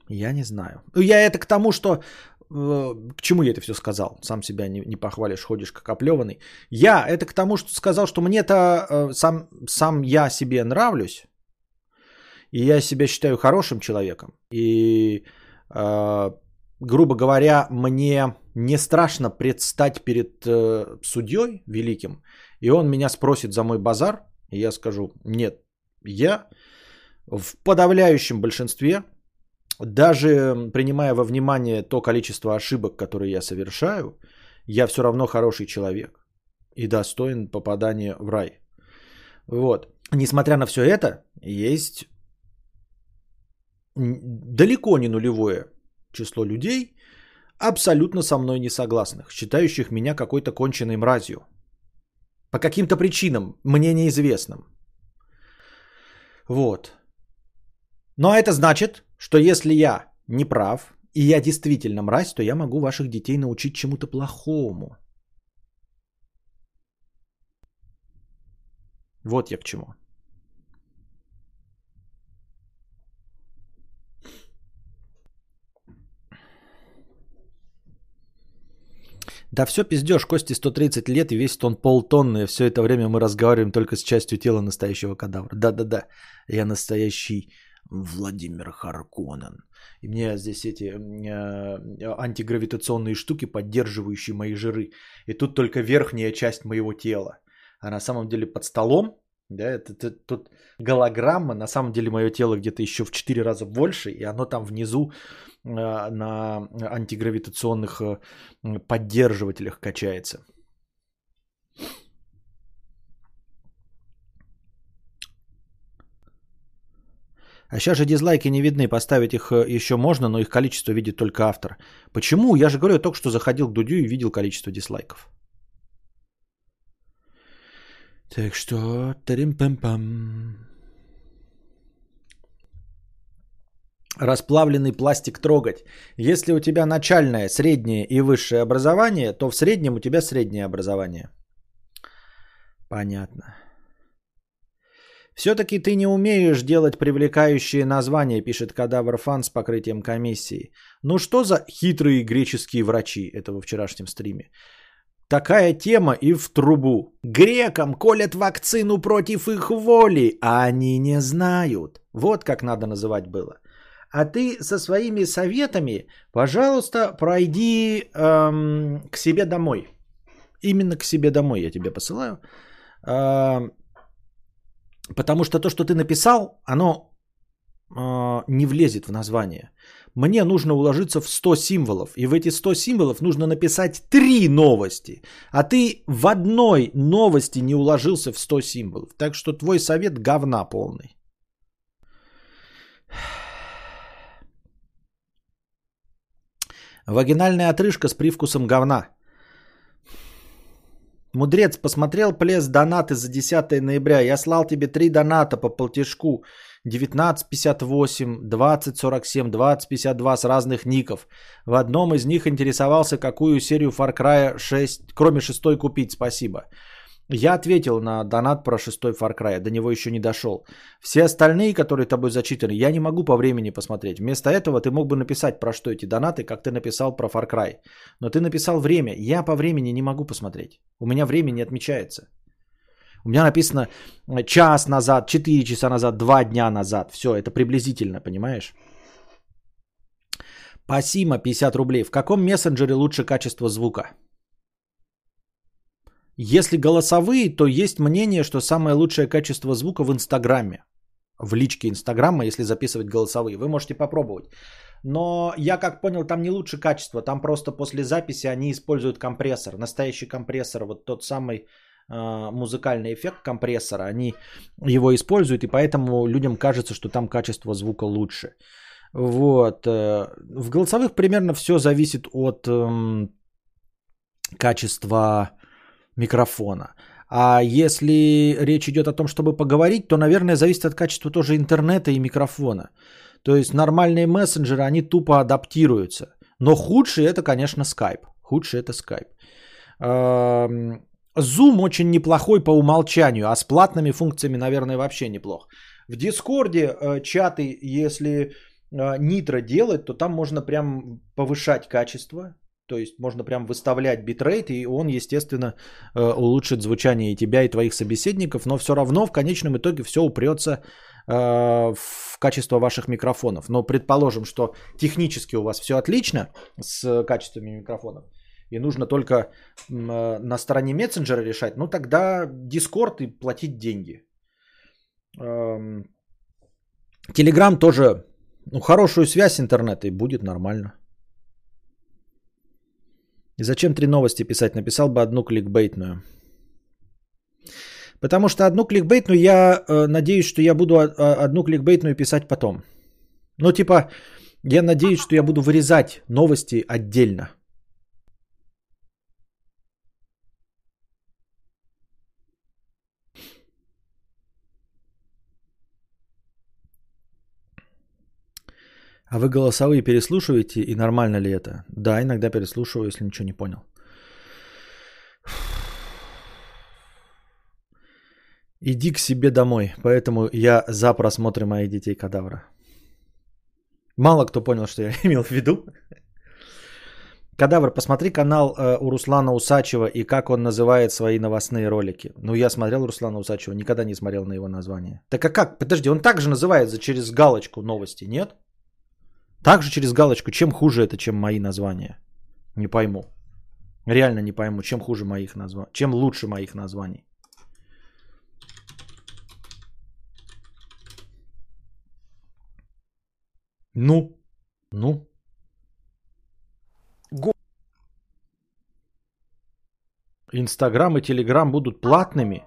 я не знаю. Я это к тому, что э, к чему я это все сказал? Сам себя не, не похвалишь, ходишь как оплеванный. Я это к тому, что сказал, что мне-то э, сам, сам я себе нравлюсь, и я себя считаю хорошим человеком. И, э, грубо говоря, мне не страшно предстать перед судьей великим, и он меня спросит за мой базар, и я скажу, нет, я в подавляющем большинстве, даже принимая во внимание то количество ошибок, которые я совершаю, я все равно хороший человек и достоин попадания в рай. Вот. Несмотря на все это, есть далеко не нулевое число людей, абсолютно со мной не согласных, считающих меня какой-то конченной мразью. По каким-то причинам, мне неизвестным. Вот. Но это значит, что если я не прав, и я действительно мразь, то я могу ваших детей научить чему-то плохому. Вот я к чему. Да все пиздешь, Кости 130 лет и весит он полтонны, все это время мы разговариваем только с частью тела настоящего кадавра. Да-да-да, я настоящий Владимир Харконен. И мне здесь эти э, антигравитационные штуки, поддерживающие мои жиры. И тут только верхняя часть моего тела. А на самом деле под столом, да, это, это тут голограмма, на самом деле мое тело где-то еще в 4 раза больше, и оно там внизу Э, на антигравитационных э, поддерживателях качается. А сейчас же дизлайки не видны, поставить их э, еще можно, но их количество видит только автор. Почему? Я же говорю, я только что заходил к Дудю и видел количество дизлайков. Так что... Тарим-пам-пам. расплавленный пластик трогать. Если у тебя начальное, среднее и высшее образование, то в среднем у тебя среднее образование. Понятно. Все-таки ты не умеешь делать привлекающие названия, пишет кадавр фан с покрытием комиссии. Ну что за хитрые греческие врачи, это во вчерашнем стриме. Такая тема и в трубу. Грекам колят вакцину против их воли, а они не знают. Вот как надо называть было а ты со своими советами, пожалуйста, пройди эм, к себе домой. Именно к себе домой я тебе посылаю. Э, потому что то, что ты написал, оно э, не влезет в название. Мне нужно уложиться в 100 символов. И в эти 100 символов нужно написать 3 новости. А ты в одной новости не уложился в 100 символов. Так что твой совет говна полный. Вагинальная отрыжка с привкусом говна. Мудрец, посмотрел плес донаты за 10 ноября. Я слал тебе три доната по полтишку. 1958, 2047, 2052 с разных ников. В одном из них интересовался, какую серию Far Cry 6, кроме шестой, купить. Спасибо. Я ответил на донат про шестой Far Cry, до него еще не дошел. Все остальные, которые тобой зачитаны, я не могу по времени посмотреть. Вместо этого ты мог бы написать про что эти донаты, как ты написал про Far Cry. Но ты написал время, я по времени не могу посмотреть. У меня время не отмечается. У меня написано э, час назад, 4 часа назад, 2 дня назад. Все, это приблизительно, понимаешь? Пасима 50 рублей. В каком мессенджере лучше качество звука? Если голосовые, то есть мнение, что самое лучшее качество звука в Инстаграме. В личке Инстаграма, если записывать голосовые. Вы можете попробовать. Но я как понял, там не лучше качество. Там просто после записи они используют компрессор. Настоящий компрессор, вот тот самый э, музыкальный эффект компрессора. Они его используют, и поэтому людям кажется, что там качество звука лучше. Вот. Э, в голосовых примерно все зависит от э, качества микрофона. А если речь идет о том, чтобы поговорить, то, наверное, зависит от качества тоже интернета и микрофона. То есть нормальные мессенджеры, они тупо адаптируются. Но худший это, конечно, Skype. Худший это Skype. Zoom очень неплохой по умолчанию, а с платными функциями, наверное, вообще неплох. В Дискорде э, чаты, если Nitro э, делать, то там можно прям повышать качество то есть можно прям выставлять битрейт, и он, естественно, э, улучшит звучание и тебя, и твоих собеседников, но все равно в конечном итоге все упрется э, в качество ваших микрофонов. Но предположим, что технически у вас все отлично с качествами микрофонов, и нужно только э, на стороне мессенджера решать, ну тогда Discord и платить деньги. Телеграм тоже, ну, хорошую связь интернета и будет нормально. И зачем три новости писать? Написал бы одну кликбейтную. Потому что одну кликбейтную я э, надеюсь, что я буду одну кликбейтную писать потом. Ну, типа, я надеюсь, что я буду вырезать новости отдельно. А вы голосовые переслушиваете и нормально ли это? Да, иногда переслушиваю, если ничего не понял. Иди к себе домой, поэтому я за просмотры моих детей кадавра. Мало кто понял, что я имел в виду. Кадавр, посмотри канал э, у Руслана Усачева и как он называет свои новостные ролики. Ну, я смотрел Руслана Усачева, никогда не смотрел на его название. Так а как? Подожди, он также называет за через галочку новости, нет? Также через галочку, чем хуже это, чем мои названия? Не пойму. Реально не пойму, чем хуже моих названий, чем лучше моих названий. Ну, ну. Инстаграм и Телеграм будут платными.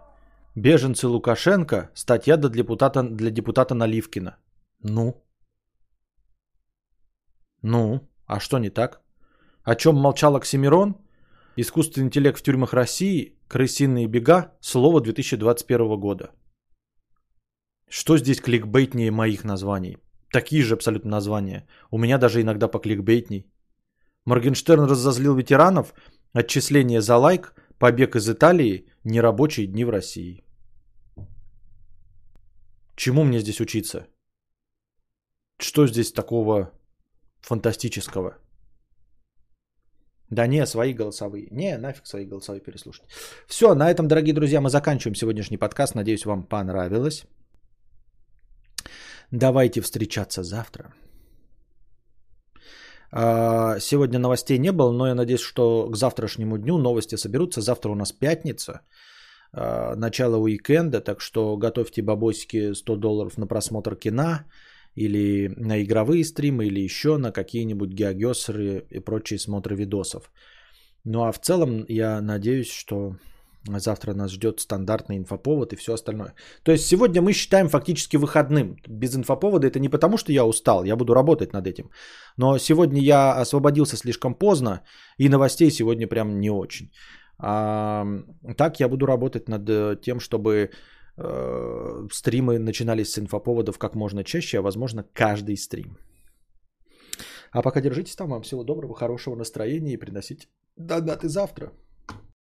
Беженцы Лукашенко. Статья для депутата, для депутата Наливкина. Ну. Ну, а что не так? О чем молчал Оксимирон? Искусственный интеллект в тюрьмах России, крысиные бега, слово 2021 года. Что здесь кликбейтнее моих названий? Такие же абсолютно названия. У меня даже иногда по кликбейтней. Моргенштерн разозлил ветеранов, отчисление за лайк, побег из Италии, нерабочие дни в России. Чему мне здесь учиться? Что здесь такого фантастического. Да не, свои голосовые. Не, нафиг свои голосовые переслушать. Все, на этом, дорогие друзья, мы заканчиваем сегодняшний подкаст. Надеюсь, вам понравилось. Давайте встречаться завтра. А, сегодня новостей не было, но я надеюсь, что к завтрашнему дню новости соберутся. Завтра у нас пятница, а, начало уикенда, так что готовьте бабосики 100 долларов на просмотр кино или на игровые стримы, или еще на какие-нибудь геогесеры и прочие смотры видосов. Ну а в целом я надеюсь, что завтра нас ждет стандартный инфоповод и все остальное. То есть сегодня мы считаем фактически выходным. Без инфоповода это не потому, что я устал, я буду работать над этим. Но сегодня я освободился слишком поздно, и новостей сегодня прям не очень. А, так я буду работать над э, тем, чтобы Э, стримы начинались с инфоповодов как можно чаще, а возможно каждый стрим. А пока держитесь там. Вам всего доброго, хорошего настроения и приносите донаты завтра.